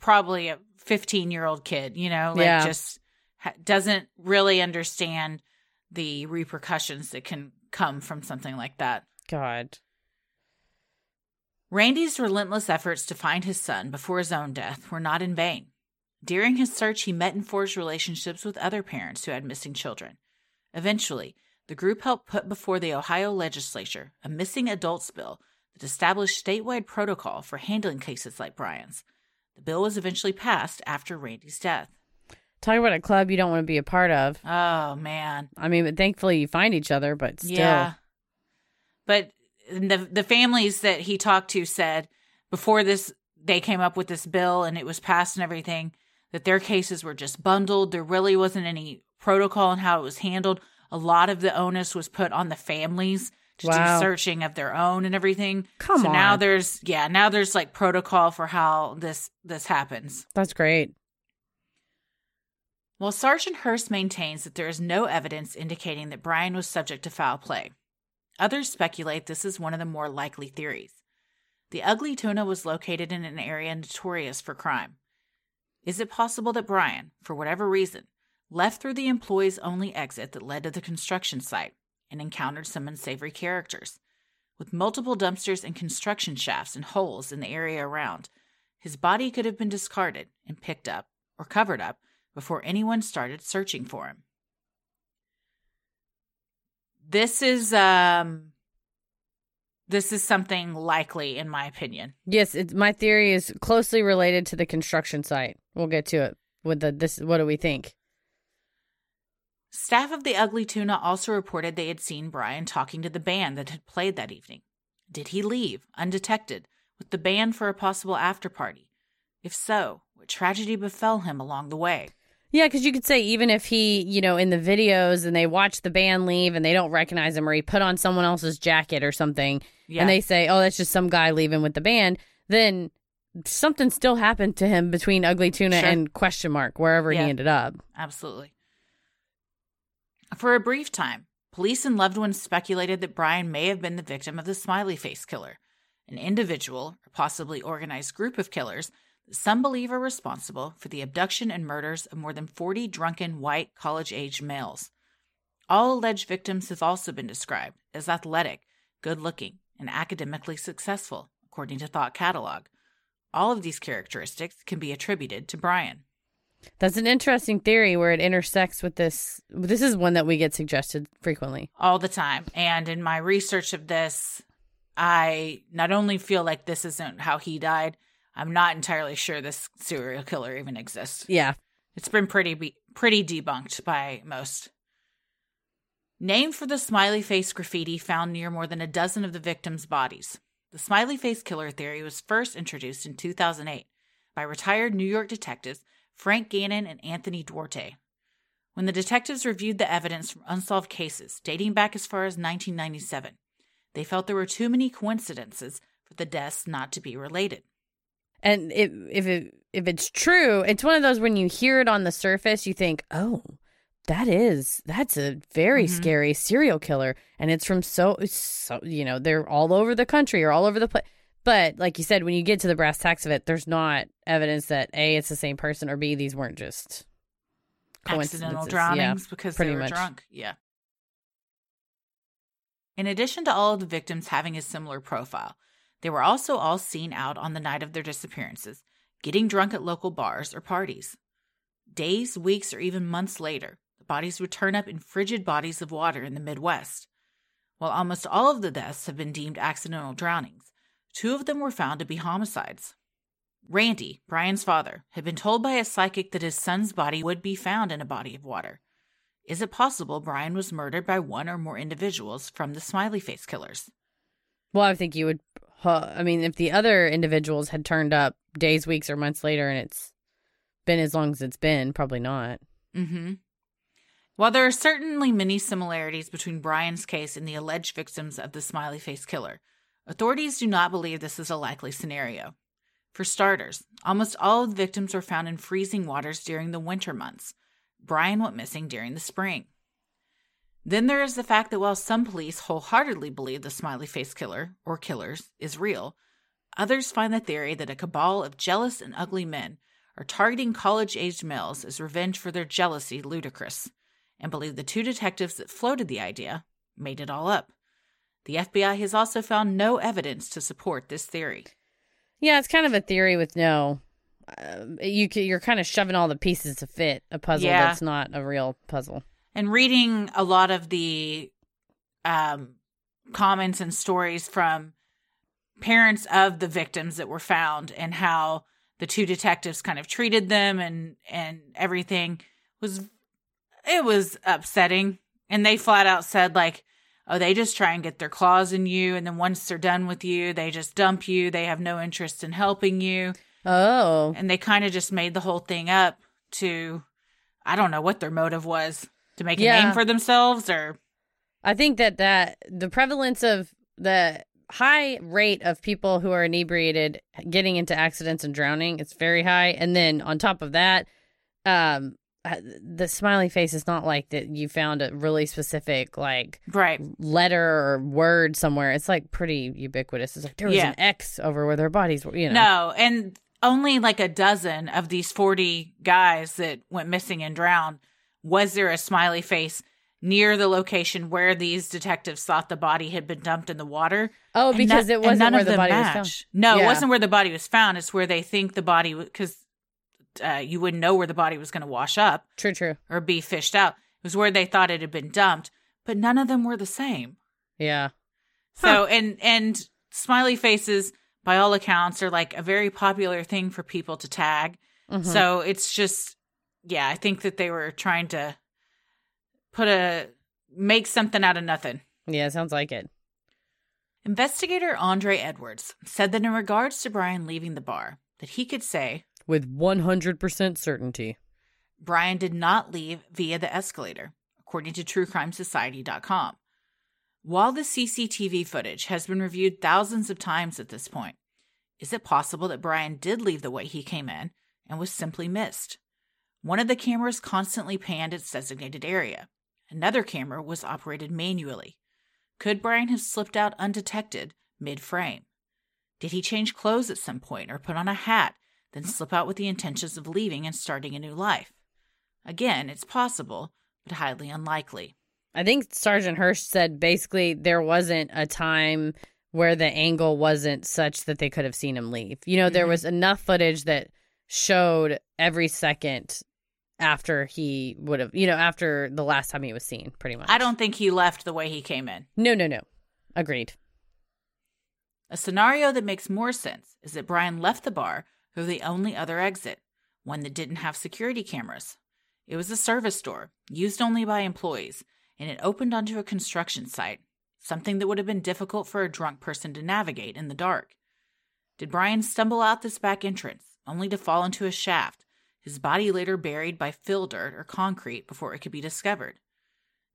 probably a 15 year old kid, you know, like Yeah. just ha- doesn't really understand the repercussions that can come from something like that. God. Randy's relentless efforts to find his son before his own death were not in vain. During his search, he met and forged relationships with other parents who had missing children. Eventually, the group helped put before the Ohio legislature a missing adults bill that established statewide protocol for handling cases like Brian's. The bill was eventually passed after Randy's death. Talk about a club you don't want to be a part of. Oh, man. I mean, but thankfully you find each other, but still. Yeah. But the the families that he talked to said before this they came up with this bill and it was passed and everything that their cases were just bundled. There really wasn't any protocol on how it was handled. A lot of the onus was put on the families to Wow. do searching of their own and everything. Come so now there's yeah, now there's like protocol for how this this happens. That's great. While Sergeant Hurst maintains that there is no evidence indicating that Brian was subject to foul play, others speculate this is one of the more likely theories. The ugly tuna was located in an area notorious for crime. Is it possible that Brian, for whatever reason, left through the employees' only exit that led to the construction site and encountered some unsavory characters? With multiple dumpsters and construction shafts and holes in the area around, his body could have been discarded and picked up or covered up before anyone started searching for him. This is um this is something likely in my opinion. Yes, it's, my theory is closely related to the construction site. We'll get to it with the this. What do we think? Staff of the Ugly Tuna also reported they had seen Brian talking to the band that had played that evening. Did he leave, undetected, with the band for a possible after party? If so, what tragedy befell him along the way? Yeah, because you could say even if he, you know, in the videos and they watch the band leave and they don't recognize him or he put on someone else's jacket or something, Yeah. and they say, "Oh, that's just some guy leaving with the band," then something still happened to him between Ugly Tuna Sure. and question mark wherever Yeah. he ended up. Absolutely. For a brief time, police and loved ones speculated that Brian may have been the victim of the smiley face killer, an individual or possibly organized group of killers that some believe are responsible for the abduction and murders of more than 40 drunken white college aged males. All alleged victims have also been described as athletic, good looking, and academically successful, according to Thought Catalog. All of these characteristics can be attributed to Brian. That's an interesting theory where it intersects with this. This is one that we get suggested frequently. all the time. And in my research of this, I not only feel like this isn't how he died, I'm not entirely sure this serial killer even exists. Yeah, It's been pretty be- pretty debunked by most. Named for the smiley face graffiti found near more than a dozen of the victims' bodies. The smiley face killer theory was first introduced in 2008 by retired New York detectives Frank Gannon and Anthony Duarte. When the detectives reviewed the evidence from unsolved cases dating back as far as 1997, they felt there were too many coincidences for the deaths not to be related. and if if it if it's true, it's one of those when you hear it on the surface, you think, "Oh, that is that's a very Mhm. scary serial killer and it's from so so you know they're all over the country or all over the place but like you said when you get to the brass tacks of it there's not evidence that a it's the same person or b these weren't just accidental drownings because they were much. drunk. Yeah. In addition to all of the victims having a similar profile, they were also all seen out on the night of their disappearances, getting drunk at local bars or parties. Days, weeks, or even months later, the bodies would turn up in frigid bodies of water in the Midwest. While almost all of the deaths have been deemed accidental drownings, two of them were found to be homicides. Randy, Brian's father, had been told by a psychic that his son's body would be found in a body of water. Is it possible Brian was murdered by one or more individuals from the smiley face killers? well i think you would huh, i mean if the other individuals had turned up days weeks or months later and it's been as long as it's been probably not Mm-hmm. While there are certainly many similarities between Brian's case and the alleged victims of the smiley face killer, authorities do not believe this is a likely scenario. For starters, almost all of the victims were found in freezing waters during the winter months. Brian went missing during the spring. Then there is the fact that while some police wholeheartedly believe the smiley face killer, or killers, is real, others find the theory that a cabal of jealous and ugly men are targeting college aged males as revenge for their jealousy ludicrous, and believe the two detectives that floated the idea made it all up. The FBI has also found no evidence to support this theory. Yeah, it's kind of a theory with no. Uh, you you're kind of shoving all the pieces to fit a puzzle Yeah. that's not a real puzzle. and reading a lot of the um, comments and stories from parents of the victims that were found and how the two detectives kind of treated them and and everything was it was upsetting and they flat out said like oh they just try and get their claws in you and then once they're done with you they just dump you. They have no interest in helping you. Oh, and they kind of just made the whole thing up to i don't know what their motive was to make a Yeah. name for themselves or I think that that the prevalence of the high rate of people who are inebriated getting into accidents and drowning it's very high, and then on top of that, um, Uh, the smiley face is not like that. You found a really specific like right letter or word somewhere. It's like pretty ubiquitous. It's like there was Yeah. an X over where their bodies were. You know, no and only like a dozen of these 40 guys that went missing and drowned was there a smiley face near the location where these detectives thought the body had been dumped in the water Oh, because no- it wasn't where the body was found. No, it wasn't where the body was found. It's where they think the body because uh, you wouldn't know where the body was going to wash up True, true. or be fished out. It was where they thought it had been dumped, but none of them were the same. Yeah. So and and smiley faces, by all accounts, are like a very popular thing for people to tag. Mhm. So it's just, yeah, I think that they were trying to put a make something out of nothing. yeah, sounds like it. Investigator Andre Edwards said that in regards to Brian leaving the bar, that he could say With 100% certainty. Brian did not leave via the escalator, according to TrueCrimeSociety.com. While the CCTV footage has been reviewed thousands of times at this point, is it possible that Brian did leave the way he came in and was simply missed? One of the cameras constantly panned its designated area. Another camera was operated manually. Could Brian have slipped out undetected mid frame? Did he change clothes at some point or put on a hat, then slip out with the intentions of leaving and starting a new life? Again, it's possible, but highly unlikely. I think Sergeant Hurst said basically there wasn't a time where the angle wasn't such that they could have seen him leave. You know, there Mhm. was enough footage that showed every second after he would have, you know, after the last time he was seen, pretty much. I don't think he left the way he came in. No, no, no. Agreed. A scenario that makes more sense is that Brian left the bar through the only other exit, one that didn't have security cameras. It was a service door, used only by employees, and it opened onto a construction site, something that would have been difficult for a drunk person to navigate in the dark. Did Brian stumble out this back entrance, only to fall into a shaft, his body later buried by fill dirt or concrete before it could be discovered?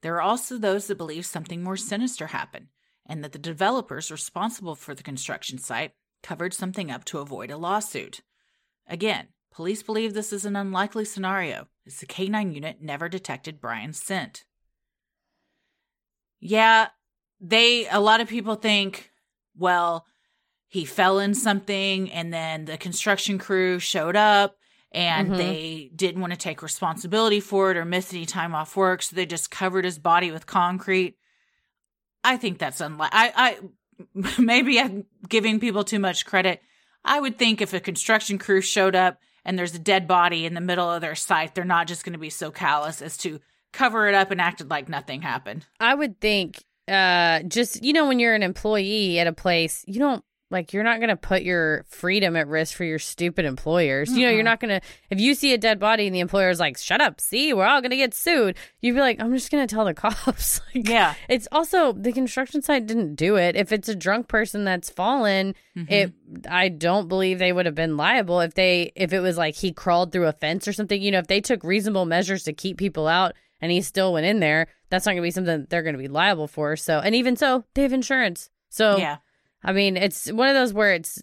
There are also those that believe something more sinister happened, and that the developers responsible for the construction site covered something up to avoid a lawsuit. Again, police believe this is an unlikely scenario, as the K9 unit never detected Brian's scent. Yeah, they, a lot of people think, well, he fell in something and then the construction crew showed up and Mhm. they didn't want to take responsibility for it or miss any time off work, so they just covered his body with concrete. I think that's unlikely. I, I <laughs> maybe I'm giving people too much credit. I would think if a construction crew showed up and there's a dead body in the middle of their site, they're not just going to be so callous as to cover it up and acted like nothing happened. I would think uh just you know when you're an employee at a place, you don't like you're not going to put your freedom at risk for your stupid employers. You know, you're not going to if you see a dead body and the employer's like, "Shut up, see, we're all going to get sued." You'd be like, "I'm just going to tell the <laughs> cops." <laughs> like Yeah. It's also the construction site didn't do it. If it's a drunk person that's fallen, Mhm. it I don't believe they would have been liable if they if it was like he crawled through a fence or something. You know, if they took reasonable measures to keep people out and he still went in there, that's not going to be something that they're going to be liable for. So, and even so, they have insurance. So, yeah. I mean, it's one of those where it's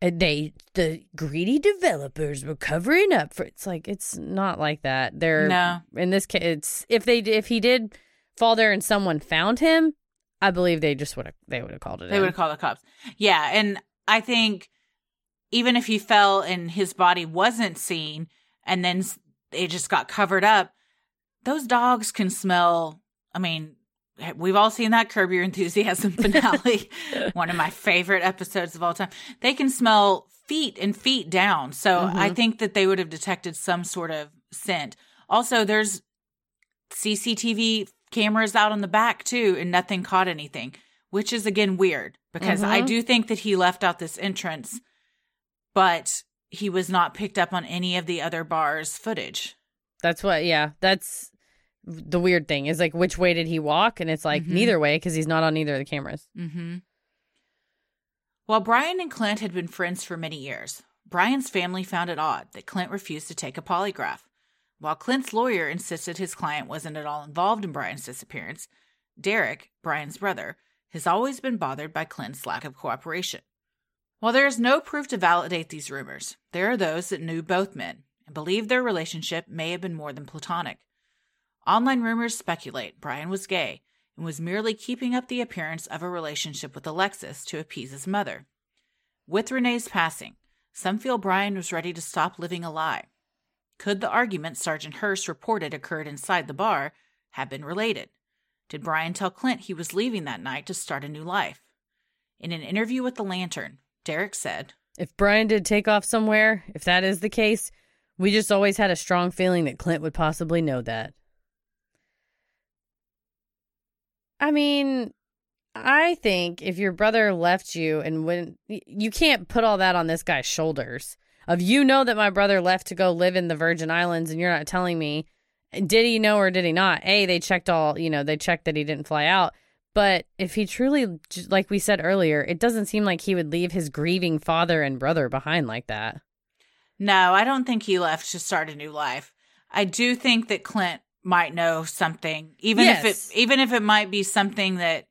uh, they the greedy developers were covering up for. It's like it's not like that. They're No. in this case. It's if they if he did fall there and someone found him, I believe they just would have they would have called it. They would have called the cops. Yeah, and I think even if he fell and his body wasn't seen, and then it just got covered up, those dogs can smell. I mean, we've all seen that Curb Your Enthusiasm <laughs> finale, one of my favorite episodes of all time. They can smell feet and feet down, so I Mhm. think that they would have detected some sort of scent. Also, there's CCTV cameras out on the back too, and nothing caught anything, which is again weird because I Mhm. do think that he left out this entrance, but he was not picked up on any of the other bars' footage. That's what, yeah, that's the weird thing is like, which way did he walk? And it's like Mhm. neither way because he's not on either of the cameras. Mm-hmm. While Brian and Clint had been friends for many years, Brian's family found it odd that Clint refused to take a polygraph. While Clint's lawyer insisted his client wasn't at all involved in Brian's disappearance, Derek, Brian's brother, has always been bothered by Clint's lack of cooperation. While there is no proof to validate these rumors, there are those that knew both men and believe their relationship may have been more than platonic. Online rumors speculate Brian was gay and was merely keeping up the appearance of a relationship with Alexis to appease his mother. With Renee's passing, some feel Brian was ready to stop living a lie. Could the argument Sergeant Hurst reported occurred inside the bar have been related? Did Brian tell Clint he was leaving that night to start a new life? In an interview with The Lantern, Derek said, If Brian did take off somewhere, if that is the case, we just always had a strong feeling that Clint would possibly know that. I mean, I think if your brother left you and when you can't put all that on this guy's shoulders of you know that my brother left to go live in the Virgin Islands and you're not telling me did he know or did he not? A, they checked all, you know, they checked that he didn't fly out. But if he truly, like we said earlier, it doesn't seem like he would leave his grieving father and brother behind like that. No, I don't think he left to start a new life. I do think that Clint might know something, even Yes. if it even if it might be something that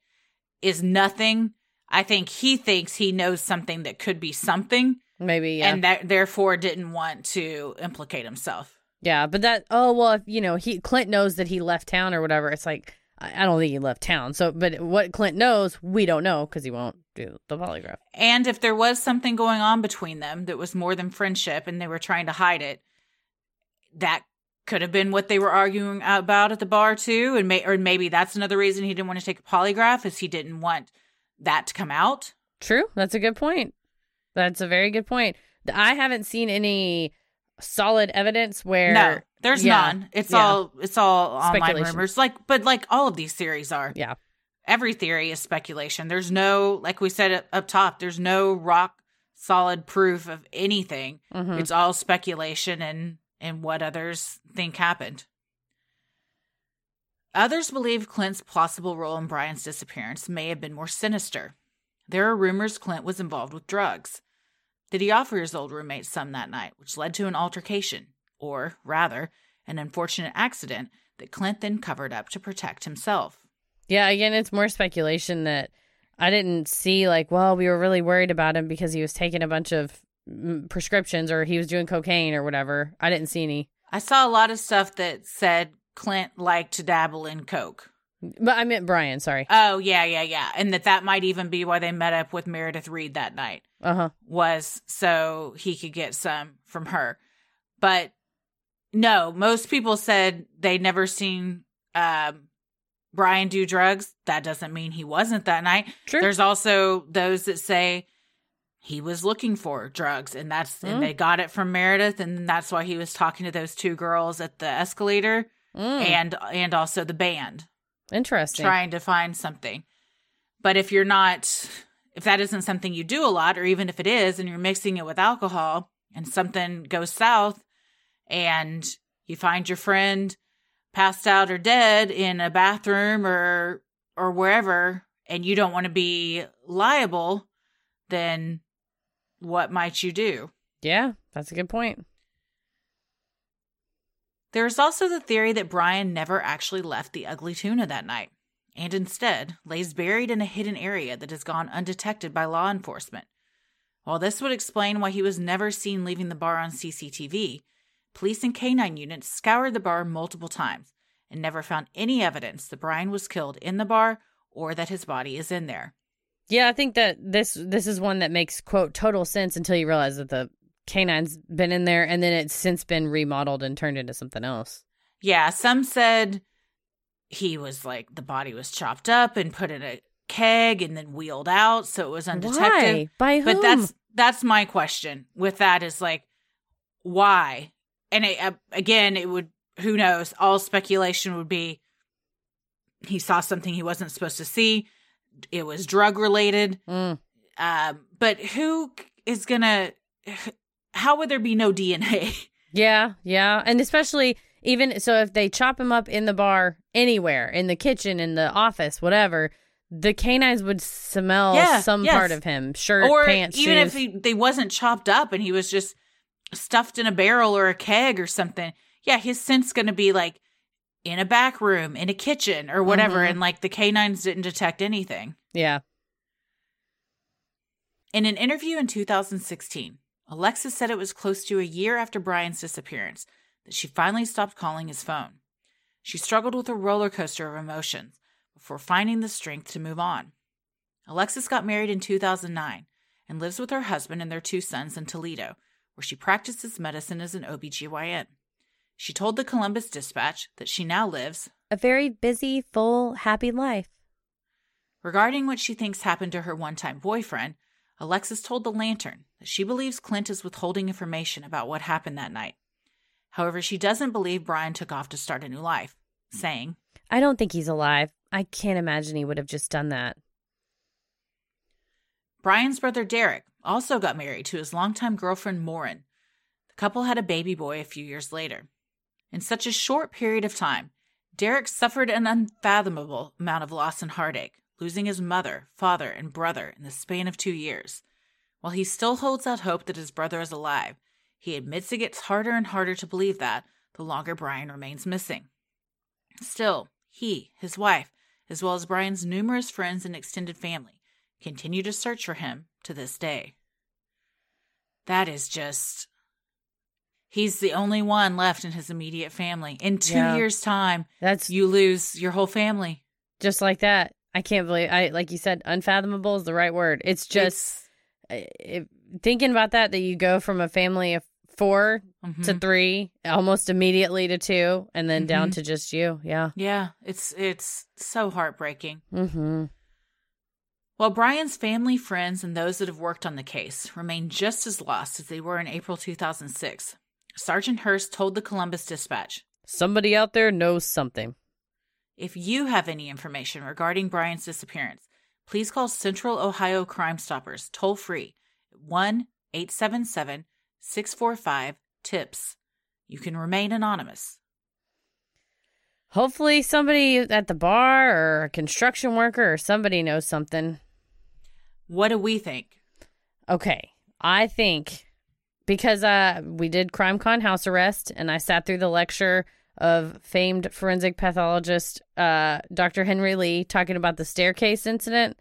is nothing. I think he thinks he knows something that could be something, Maybe, yeah. and that therefore didn't want to implicate himself. yeah, but that, oh, well, if, you know, he, Clint knows that he left town or whatever. It's like, I, don't think he left town. So, but what Clint knows, we don't know because he won't do the polygraph. And if there was something going on between them that was more than friendship and they were trying to hide it, that could have been what they were arguing about at the bar too. And may, or maybe that's another reason he didn't want to take a polygraph is he didn't want that to come out. True. That's a good point. That's a very good point. I haven't seen any solid evidence where. no, there's yeah, none. It's yeah. all it's all online rumors. Like, but like all of these theories are. Yeah. Every theory is speculation. There's no, like we said up- top, there's no rock solid proof of anything. Mhm. It's all speculation and and what others think happened. Others believe Clint's possible role in Brian's disappearance may have been more sinister. There are rumors Clint was involved with drugs. Did he offer his old roommate some that night, which led to an altercation, or rather, an unfortunate accident that Clint then covered up to protect himself? Yeah, again, it's more speculation that I didn't see like, well, we were really worried about him because he was taking a bunch of prescriptions or he was doing cocaine or whatever. I didn't see any. I saw a lot of stuff that said Clint liked to dabble in coke. But I meant Brian, sorry. Oh yeah, yeah, yeah, and that that might even be why they met up with Meredith Reed that night Uh huh. was so he could get some from her. But no, most people said they'd never seen um, Brian do drugs. That doesn't mean he wasn't that night. True. There's also those that say he was looking for drugs and that's Mm. and they got it from Meredith and that's why he was talking to those two girls at the escalator Mm, and and also the band interesting. trying to find something. But if you're not if that isn't something you do a lot or even if it is and you're mixing it with alcohol and something goes south and you find your friend passed out or dead in a bathroom or or wherever and you don't want to be liable then what might you do? Yeah, that's a good point. there is also the theory that brian never actually left the ugly tuna that night and instead lays buried in a hidden area that has gone undetected by law enforcement. While this would explain why he was never seen leaving the bar on cctv police and canine units scoured the bar multiple times and never found any evidence that brian was killed in the bar or that his body is in there Yeah, I think that this this is one that makes quote total sense until you realize that the canine's been in there and then it's since been remodeled and turned into something else. Yeah, some said he was like the body was chopped up and put in a keg and then wheeled out so it was undetected. Why? By whom? But that's that's my question with that is like why? And it, uh, again, it would who knows? All speculation would be he saw something he wasn't supposed to see. It was drug related. Mm, Um, but who is gonna? How would there be no DNA? yeah, yeah, and especially even so, if they chop him up in the bar, anywhere, in the kitchen, in the office, whatever, the canines would smell Yeah, some yes. part of him, shirt, or pants, even shoes. if he they wasn't chopped up and he was just stuffed in a barrel or a keg or something yeah his scent's gonna be like in a back room in a kitchen or whatever Mhm. and like the canines didn't detect anything yeah, in an interview in 2016 alexis said it was close to a year after brian's disappearance that she finally stopped calling his phone she struggled with a roller coaster of emotions before finding the strength to move on alexis got married in 2009 and lives with her husband and their two sons in Toledo, where she practices medicine as an OBGYN. She told the Columbus Dispatch that she now lives, A very busy, full, happy life. regarding what she thinks happened to her one time boyfriend. Alexis told The Lantern that she believes Clint is withholding information about what happened that night. However, she doesn't believe Brian took off to start a new life, saying, I don't think he's alive. I can't imagine he would have just done that. Brian's brother Derek also got married to his longtime girlfriend Morin. The couple had a baby boy a few years later. In such a short period of time, Derek suffered an unfathomable amount of loss and heartache, losing his mother, father, and brother in the span of two years. While he still holds out hope that his brother is alive, he admits it gets harder and harder to believe that the longer Brian remains missing. Still, he, his wife, as well as Brian's numerous friends and extended family, continue to search for him to this day. That is just. He's the only one left in his immediate family. In two Yeah. years' time, that's you lose your whole family. just like that. I can't believe I like you said unfathomable is the right word. It's just It's- if, thinking about that that you go from a family of 4 mhm. to 3 almost immediately to 2 and then down Mhm. to just you. Yeah. yeah, it's it's so heartbreaking. Mhm. While Brian's family, friends, and those that have worked on the case remain just as lost as they were in April 2006, Sergeant Hurst told the Columbus Dispatch Somebody out there knows something. If you have any information regarding Brian's disappearance, please call Central Ohio Crime Stoppers toll free at 1 877 645 TIPS. You can remain anonymous. Hopefully somebody at the bar or a construction worker or somebody knows something. What do we think? Okay. I think because uh we did CrimeCon house arrest and I sat through the lecture of famed forensic pathologist uh Dr. Henry Lee talking about the staircase incident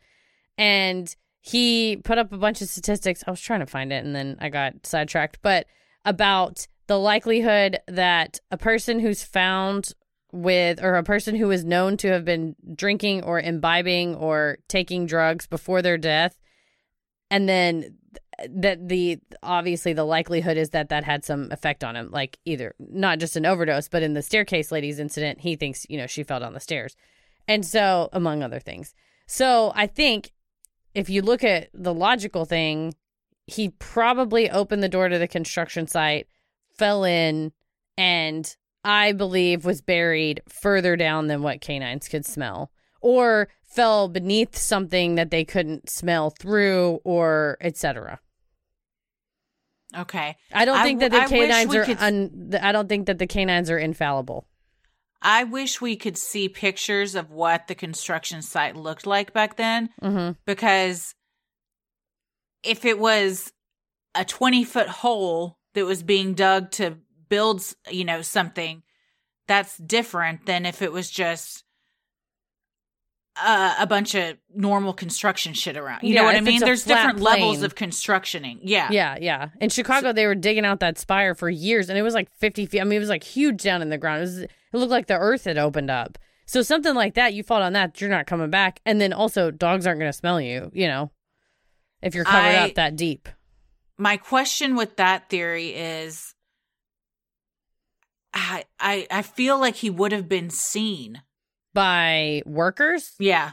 and he put up a bunch of statistics. I was trying to find it and then I got sidetracked, but about the likelihood that a person who's found with or a person who is known to have been drinking or imbibing or taking drugs before their death and then that the obviously the likelihood is that that had some effect on him like either not just an overdose but in the staircase ladies incident he thinks you know she fell down the stairs. And so among other things. So i think if you look at the logical thing he probably opened the door to the construction site fell in and i believe was buried further down than what canines could smell. Or fell beneath something that they couldn't smell through or etc Okay. I don't I think that the I canines are. could- Un, I don't think that the canines are infallible. I wish we could see pictures of what the construction site looked like back then hmm because if it was a 20 foot hole that was being dug to build, you know, something, that's different than if it was just uh, a bunch of normal construction shit around. You Yeah, know what I mean? There's different levels of constructioning. Yeah. Yeah, yeah. In Chicago, they were digging out that spire for years, and it was like fifty feet. I mean, it was like huge down in the ground. It was. It looked like the earth had opened up. So something like that, you fall on that, you're not coming back. And then also, dogs aren't going to smell you. You know, if you're covered I- up that deep. my question with that theory is I I, I feel like he would have been seen. By workers. Yeah.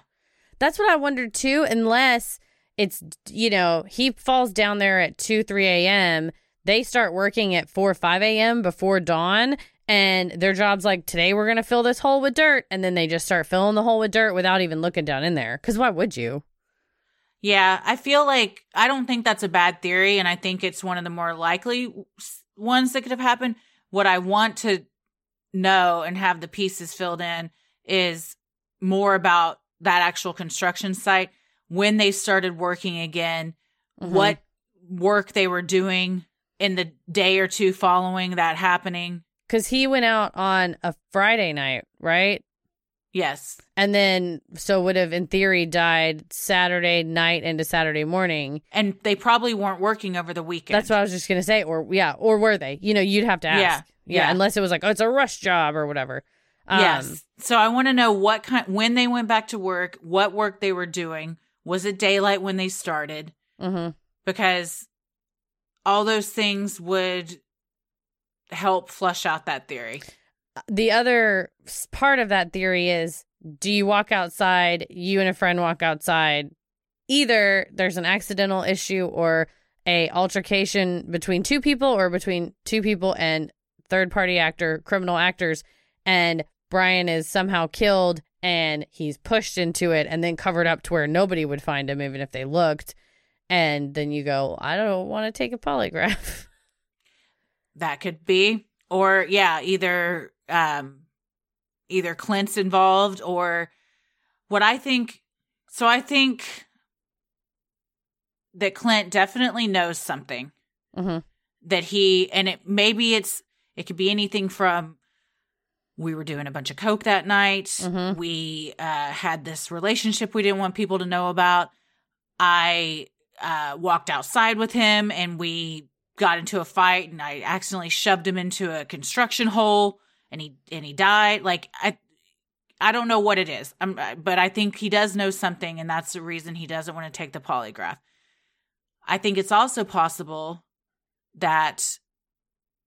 That's what I wondered too, unless it's, you know, he falls down there at 2, 3 a.m. They start working at 4, 5 a.m. before dawn, and their job's like, today we're going to fill this hole with dirt. And then they just start filling the hole with dirt without even looking down in there. Because why would you? Yeah, I feel like I don't think that's a bad theory and I think it's one of the more likely ones that could have happened. What I want to know and have the pieces filled in is more about that actual construction site when they started working again, Mhm. what work they were doing in the day or two following that happening. Because he went out on a Friday night, right? Yes. And then, so would have, in theory, died Saturday night into Saturday morning. And they probably weren't working over the weekend. That's what I was just gonna say. Or yeah, or were they? You know, you'd have to ask. Yeah, yeah. yeah. Unless it was like, oh, it's a rush job or whatever. Um, yes. So I want to know what kind when they went back to work, what work they were doing. Was it daylight when they started? hmm Because all those things would help flush out that theory. The other part of that theory is: Do you walk outside? You and a friend walk outside. Either there's an accidental issue or a altercation between two people, or between two people and third party actor, criminal actors, and Brian is somehow killed and he's pushed into it and then covered up to where nobody would find him even if they looked. And then you go, I don't want to take a polygraph. <laughs> That could be. Or yeah, either um either Clint's involved or what I think so I think that Clint definitely knows something. hmm that he and it maybe it's it could be anything from we were doing a bunch of coke that night. Mhm. we uh had this relationship we didn't want people to know about. I uh walked outside with him and we got into a fight and i accidentally shoved him into a construction hole and he and he died. Like i i don't know what it is. I'm, but i think he does know something and that's the reason he doesn't want to take the polygraph. I think it's also possible that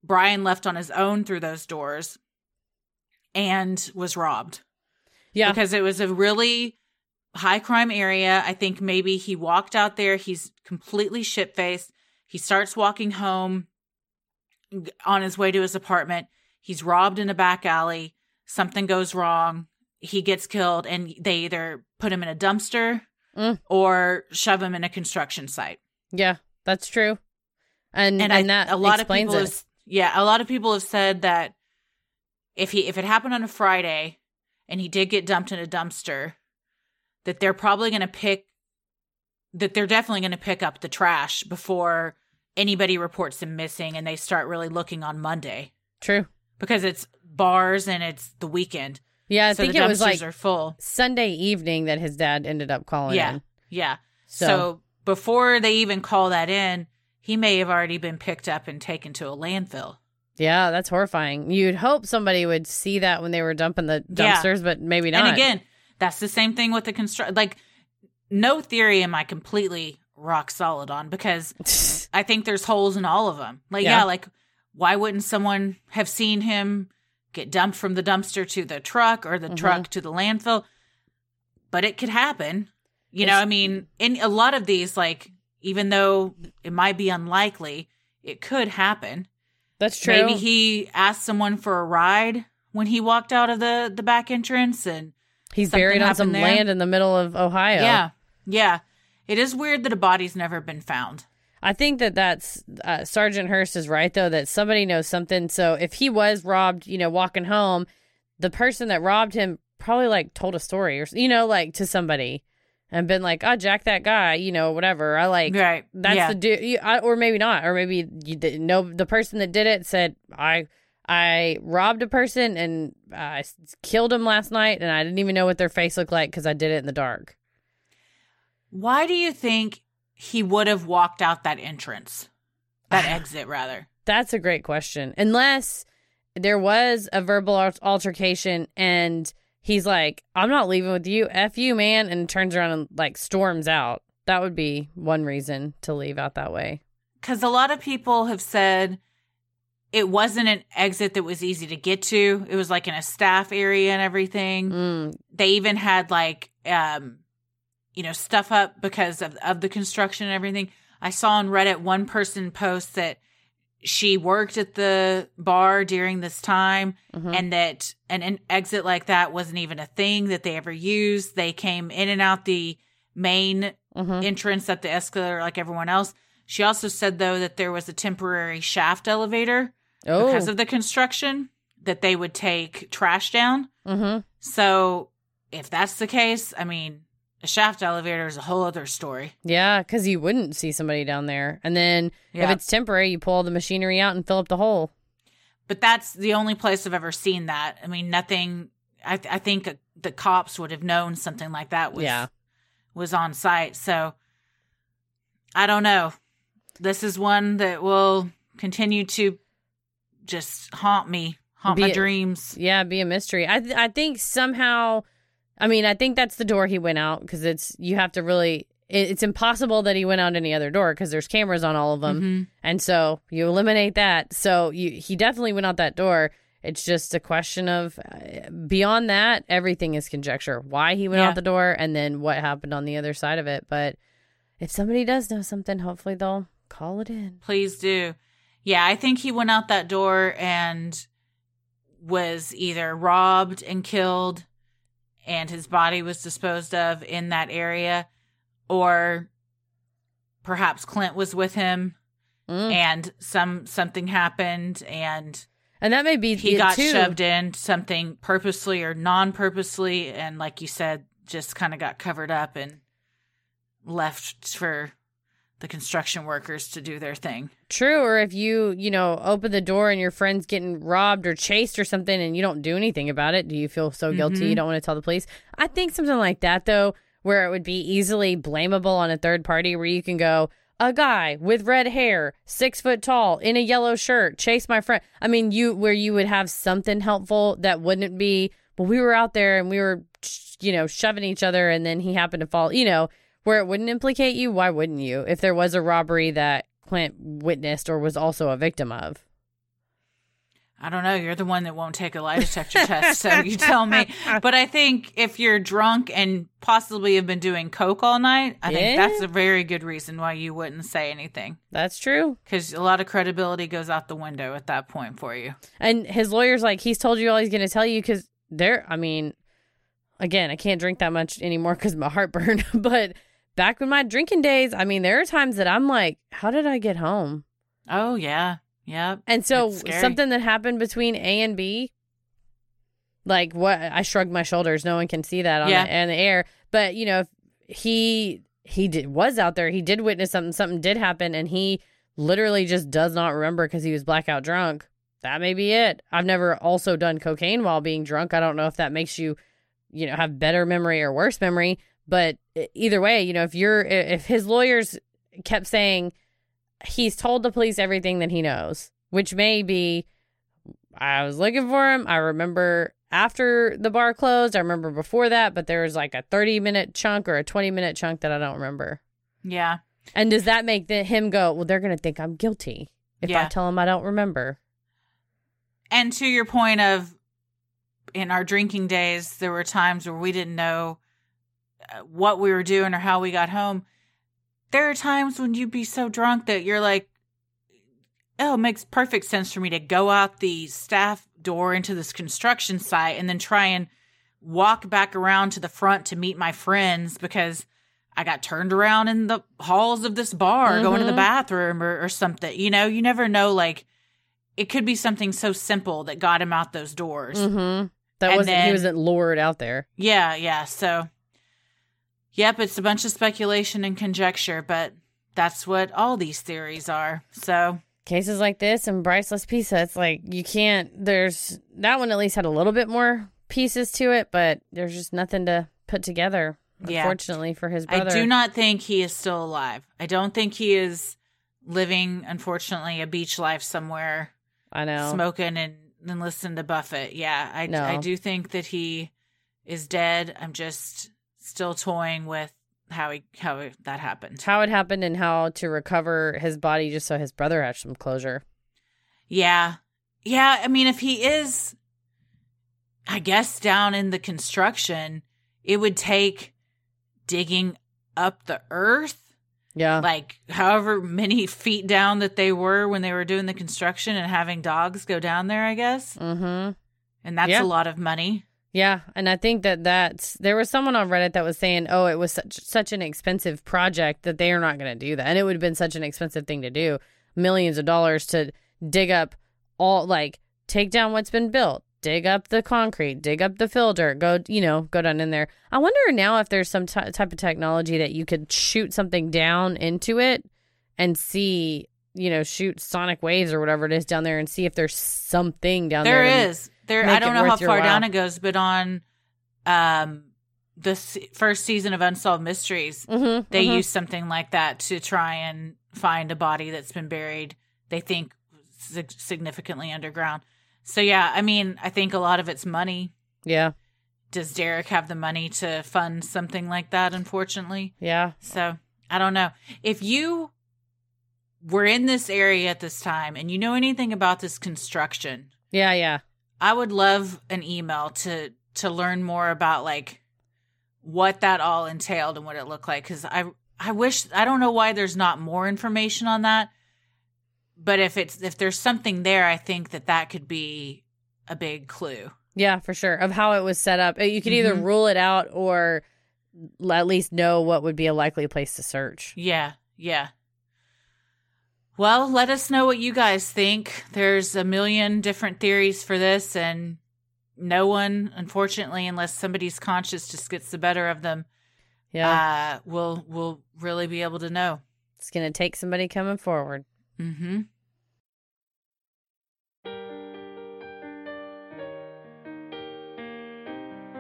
Brian left on his own through those doors and was robbed Yeah. because it was a really high crime area. I think maybe he walked out there, he's completely shit faced. He starts walking home on his way to his apartment. He's robbed in a back alley. Something goes wrong. He gets killed, and they either put him in a dumpster Mm. or shove him in a construction site Yeah, that's true. And and, and, I, that a lot of people have, yeah a lot of people have said that if he if it happened on a friday and he did get dumped in a dumpster that they're probably going to pick that they're definitely going to pick up the trash before anybody reports him missing and they start really looking on monday True. because it's bars and it's the weekend Yeah, I so think the it was dumpsters like are full Sunday evening that his dad ended up calling Yeah. in. yeah So, so before they even call that in, he may have already been picked up and taken to a landfill. Yeah, that's horrifying. You'd hope somebody would see that when they were dumping the Yeah. dumpsters, but maybe not. And again, that's the same thing with the construct. Like, no theory am I completely rock solid on because <laughs> I think there's holes in all of them. Like, Yeah. yeah, like why wouldn't someone have seen him get dumped from the dumpster to the truck or the Mhm. truck to the landfill? But it could happen. You know, I mean, in a lot of these, like, even though it might be unlikely, it could happen. That's true. Maybe he asked someone for a ride when he walked out of the the back entrance and He's buried on some there. land in the middle of Ohio. yeah. Yeah. It is weird that a body's never been found. I think that that's uh, Sergeant Hurst is right though that somebody knows something. So if he was robbed, you know, walking home, the person that robbed him probably like told a story or you know like to somebody and been like, "Oh, Jack, that guy, you know, whatever." I like right. that's yeah. the dude, or maybe not, or maybe you didn't know the person that did it said, "I." I robbed a person and I killed him last night, and I didn't even know what their face looked like because I did it in the dark. Why do you think he would have walked out that entrance? That <sighs> exit, rather. That's a great question. Unless there was a verbal altercation and he's like, I'm not leaving with you. F you, man. And turns around and like storms out. That would be one reason to leave out that way. Because a lot of people have said it wasn't an exit that was easy to get to. It was like in a staff area and everything. Mm, They even had like, um, you know, stuff up because of, of the construction and everything. I saw on Reddit one person post that she worked at the bar during this time mhm. and that an, an exit like that wasn't even a thing that they ever used. They came in and out the main Mhm. entrance at the escalator like everyone else. She also said though that there was a temporary shaft elevator Oh, because of the construction that they would take trash down. hmm So if that's the case, I mean, a shaft elevator is a whole other story. yeah, because you wouldn't see somebody down there. And then if it's temporary, you pull all the machinery out and fill up the hole. But that's the only place I've ever seen that. I mean, nothing. I, I think the cops would have known something like that was Yeah. was on site. So I don't know. This is one that will continue to just haunt me, haunt Be my it- dreams. Yeah, be a mystery. I th- I think somehow, I mean, I think that's the door he went out because it's you have to really. It, it's impossible that he went out any other door because there's cameras on all of them, Mhm. and so you eliminate that. So you he definitely went out that door. It's just a question of uh, beyond that, everything is conjecture. Why he went Yeah. out the door and then what happened on the other side of it. But if somebody does know something, hopefully they'll call it in. Please do. Yeah, I think he went out that door and was either robbed and killed and his body was disposed of in that area or perhaps Clint was with him Mm. and some something happened and And that may be he got too. shoved in something purposely or non-purposely and like you said just kind of got covered up and left for the construction workers to do their thing. True, or if you, you know, open the door and your friend's getting robbed or chased or something and you don't do anything about it, do you feel so guilty Mhm. you don't want to tell the police? I think something like that, though, where it would be easily blamable on a third party, where you can go, a guy with red hair, six foot tall, in a yellow shirt, chase my friend. I mean, you, where you would have something helpful that wouldn't be, well, we were out there and we were, you know, shoving each other and then he happened to fall, you know, where it wouldn't implicate you, why wouldn't you? If there was a robbery that Clint witnessed or was also a victim of. I don't know. You're the one that won't take a lie detector test, so you tell me. <laughs> But I think if you're drunk and possibly have been doing coke all night, I think that's a very good reason why you wouldn't say anything That's true. because a lot of credibility goes out the window at that point for you. And his lawyer's like, he's told you all he's going to tell you because there, I mean, again, I can't drink that much anymore because my heartburn. <laughs> but back in my drinking days, I mean, there are times that I'm like, how did I get home? Oh yeah, Yeah. And so something that happened between A and B, like what I shrugged my shoulders. No one can see that on Yeah. the, on the air. But you know, if he he did was out there. He did witness something. Something did happen, and he literally just does not remember because he was blackout drunk. That may be it. I've never also done cocaine while being drunk. I don't know if that makes you, you know, have better memory or worse memory. But either way, you know, if you're if his lawyers kept saying he's told the police everything that he knows, which may be I was looking for him. I remember after the bar closed. I remember before that, but there was like a 30 minute chunk or a 20 minute chunk that I don't remember. Yeah. And does that make the, him go, well, they're going to think I'm guilty if I tell them I don't remember? And to your point of in our drinking days, there were times where we didn't know what we were doing or how we got home. There are times when you'd be so drunk that you're like, oh, it makes perfect sense for me to go out the staff door into this construction site and then try and walk back around to the front to meet my friends because I got turned around in the halls of this bar going to the Mhm. bathroom or, or something. You know, you never know. Like, it could be something so simple that got him out those doors. Mm-hmm. That And wasn't, then- he wasn't lured out there. Yeah, yeah. So, yep, it's a bunch of speculation and conjecture, but that's what all these theories are. So, cases like this and Bryceless Pizza, it's like you can't. There's that one at least had a little bit more pieces to it, but there's just nothing to put together. Yeah. Unfortunately for his brother, I do not think he is still alive. I don't think he is living, unfortunately, a beach life somewhere, I know. smoking and, and listening to Buffett. Yeah, I, No. I do think that he is dead. I'm just still toying with how he how that happened. How it happened and how to recover his body, just so his brother had some closure. Yeah. Yeah. I mean, if he is, I guess, down in the construction, it would take digging up the earth, Yeah, like however many feet down that they were when they were doing the construction and having dogs go down there, I guess. mm-hmm. And that's Yeah. a lot of money. Yeah, and I think that that's there was someone on Reddit that was saying, "Oh, it was such such an expensive project that they are not going to do that." And it would have been such an expensive thing to do, millions of dollars to dig up all like take down what's been built, dig up the concrete, dig up the fill dirt, go, you know, go down in there. I wonder now if there's some ty type of technology that you could shoot something down into it and see, you know, shoot sonic waves or whatever it is down there and see if there's something down There there. is. There I don't know how far down it goes, but on um the se- first season of Unsolved Mysteries, Mhm, they mhm. use something like that to try and find a body that's been buried they think sig- significantly underground so yeah i mean i think a lot of it's money yeah, does derek have the money to fund something like that unfortunately yeah. so i don't know if you were in this area at this time and you know anything about this construction Yeah, yeah. I would love an email to to learn more about like what that all entailed and what it looked like cuz I I wish I don't know why there's not more information on that. But if it's if there's something there, I think that that could be a big clue. Yeah, for sure. Of how it was set up. You could either Mhm. rule it out or at least know what would be a likely place to search. Yeah, yeah. Well, let us know what you guys think. There's a million different theories for this and no one, unfortunately, unless somebody's conscience just gets the better of them, Yeah. uh, will will really be able to know. it's going to take somebody coming forward. Mm-hmm.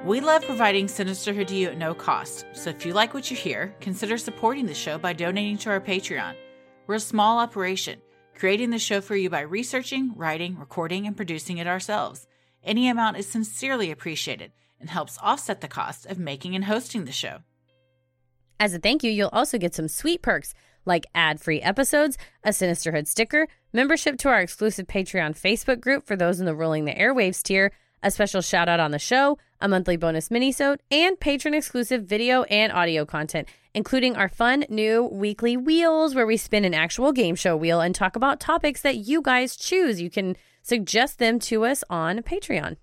We love providing Sinisterhood to you at no cost. So if you like what you hear, consider supporting the show by donating to our Patreon. We're a small operation, creating the show for you by researching, writing, recording, and producing it ourselves. Any amount is sincerely appreciated and helps offset the cost of making and hosting the show. As a thank you, you'll also get some sweet perks like ad free episodes, a Sinisterhood sticker, membership to our exclusive Patreon Facebook group for those in the Rolling the Airwaves tier, a special shout out on the show, a monthly bonus minisode, and patron exclusive video and audio content, including our fun new weekly wheels where we spin an actual game show wheel and talk about topics that you guys choose. You can suggest them to us on Patreon.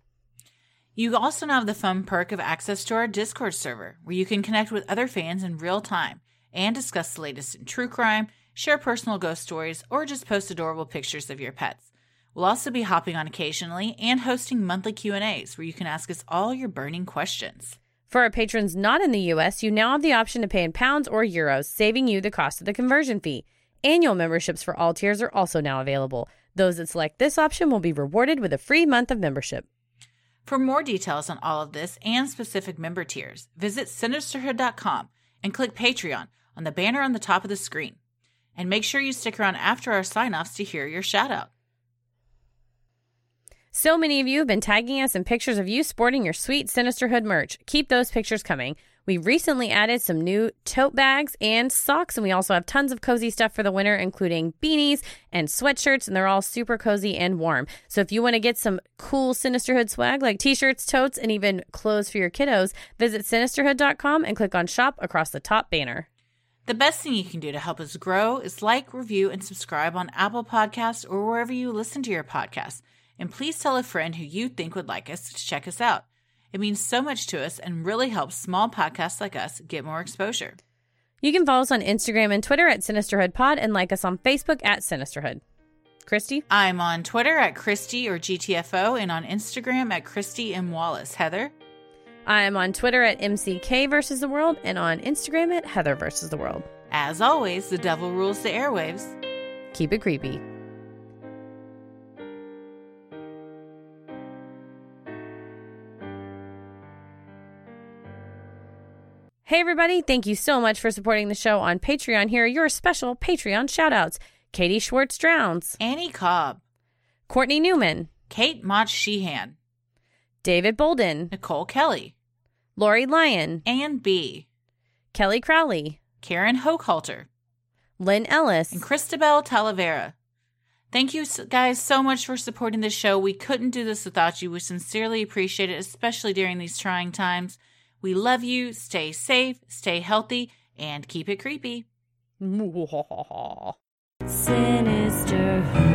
You also now have the fun perk of access to our Discord server, where you can connect with other fans in real time and discuss the latest in true crime, share personal ghost stories, or just post adorable pictures of your pets. We'll also be hopping on occasionally and hosting monthly Q&As where you can ask us all your burning questions. For our patrons not in the US, you now have the option to pay in pounds or euros, saving you the cost of the conversion fee. Annual memberships for all tiers are also now available. Those that select this option will be rewarded with a free month of membership. For more details on all of this and specific member tiers, visit sinisterhood.com and click Patreon on the banner on the top of the screen. And make sure you stick around after our sign offs to hear your shout out. So many of you have been tagging us in pictures of you sporting your sweet Sinisterhood merch. Keep those pictures coming. We recently added some new tote bags and socks, and we also have tons of cozy stuff for the winter, including beanies and sweatshirts, and they're all super cozy and warm. So if you want to get some cool Sinisterhood swag like t shirts, totes, and even clothes for your kiddos, visit sinisterhood.com and click on shop across the top banner. The best thing you can do to help us grow is like, review, and subscribe on Apple Podcasts or wherever you listen to your podcasts. And please tell a friend who you think would like us to check us out. It means so much to us and really helps small podcasts like us get more exposure. You can follow us on Instagram and Twitter at Sinisterhood Pod and like us on Facebook at Sinisterhood. Christy? I'm on Twitter at Christy or GTFO and on Instagram at Christy M. Wallace. Heather? I'm on Twitter at MCK versus the world and on Instagram at Heather versus the world. As always, the devil rules the airwaves. Keep it creepy. Hey, everybody. Thank you so much for supporting the show on Patreon. Here are your special Patreon shoutouts Katie Schwartz Drowns, Annie Cobb, Courtney Newman, Kate Mott Sheehan, David Bolden, Nicole Kelly, Lori Lyon, Ann B., Kelly Crowley, Karen Hochhalter, Lynn Ellis, and Christabel Talavera. Thank you guys so much for supporting the show. We couldn't do this without you. We sincerely appreciate it, especially during these trying times. We love you. Stay safe, stay healthy, and keep it creepy. <laughs> Sinisterhood.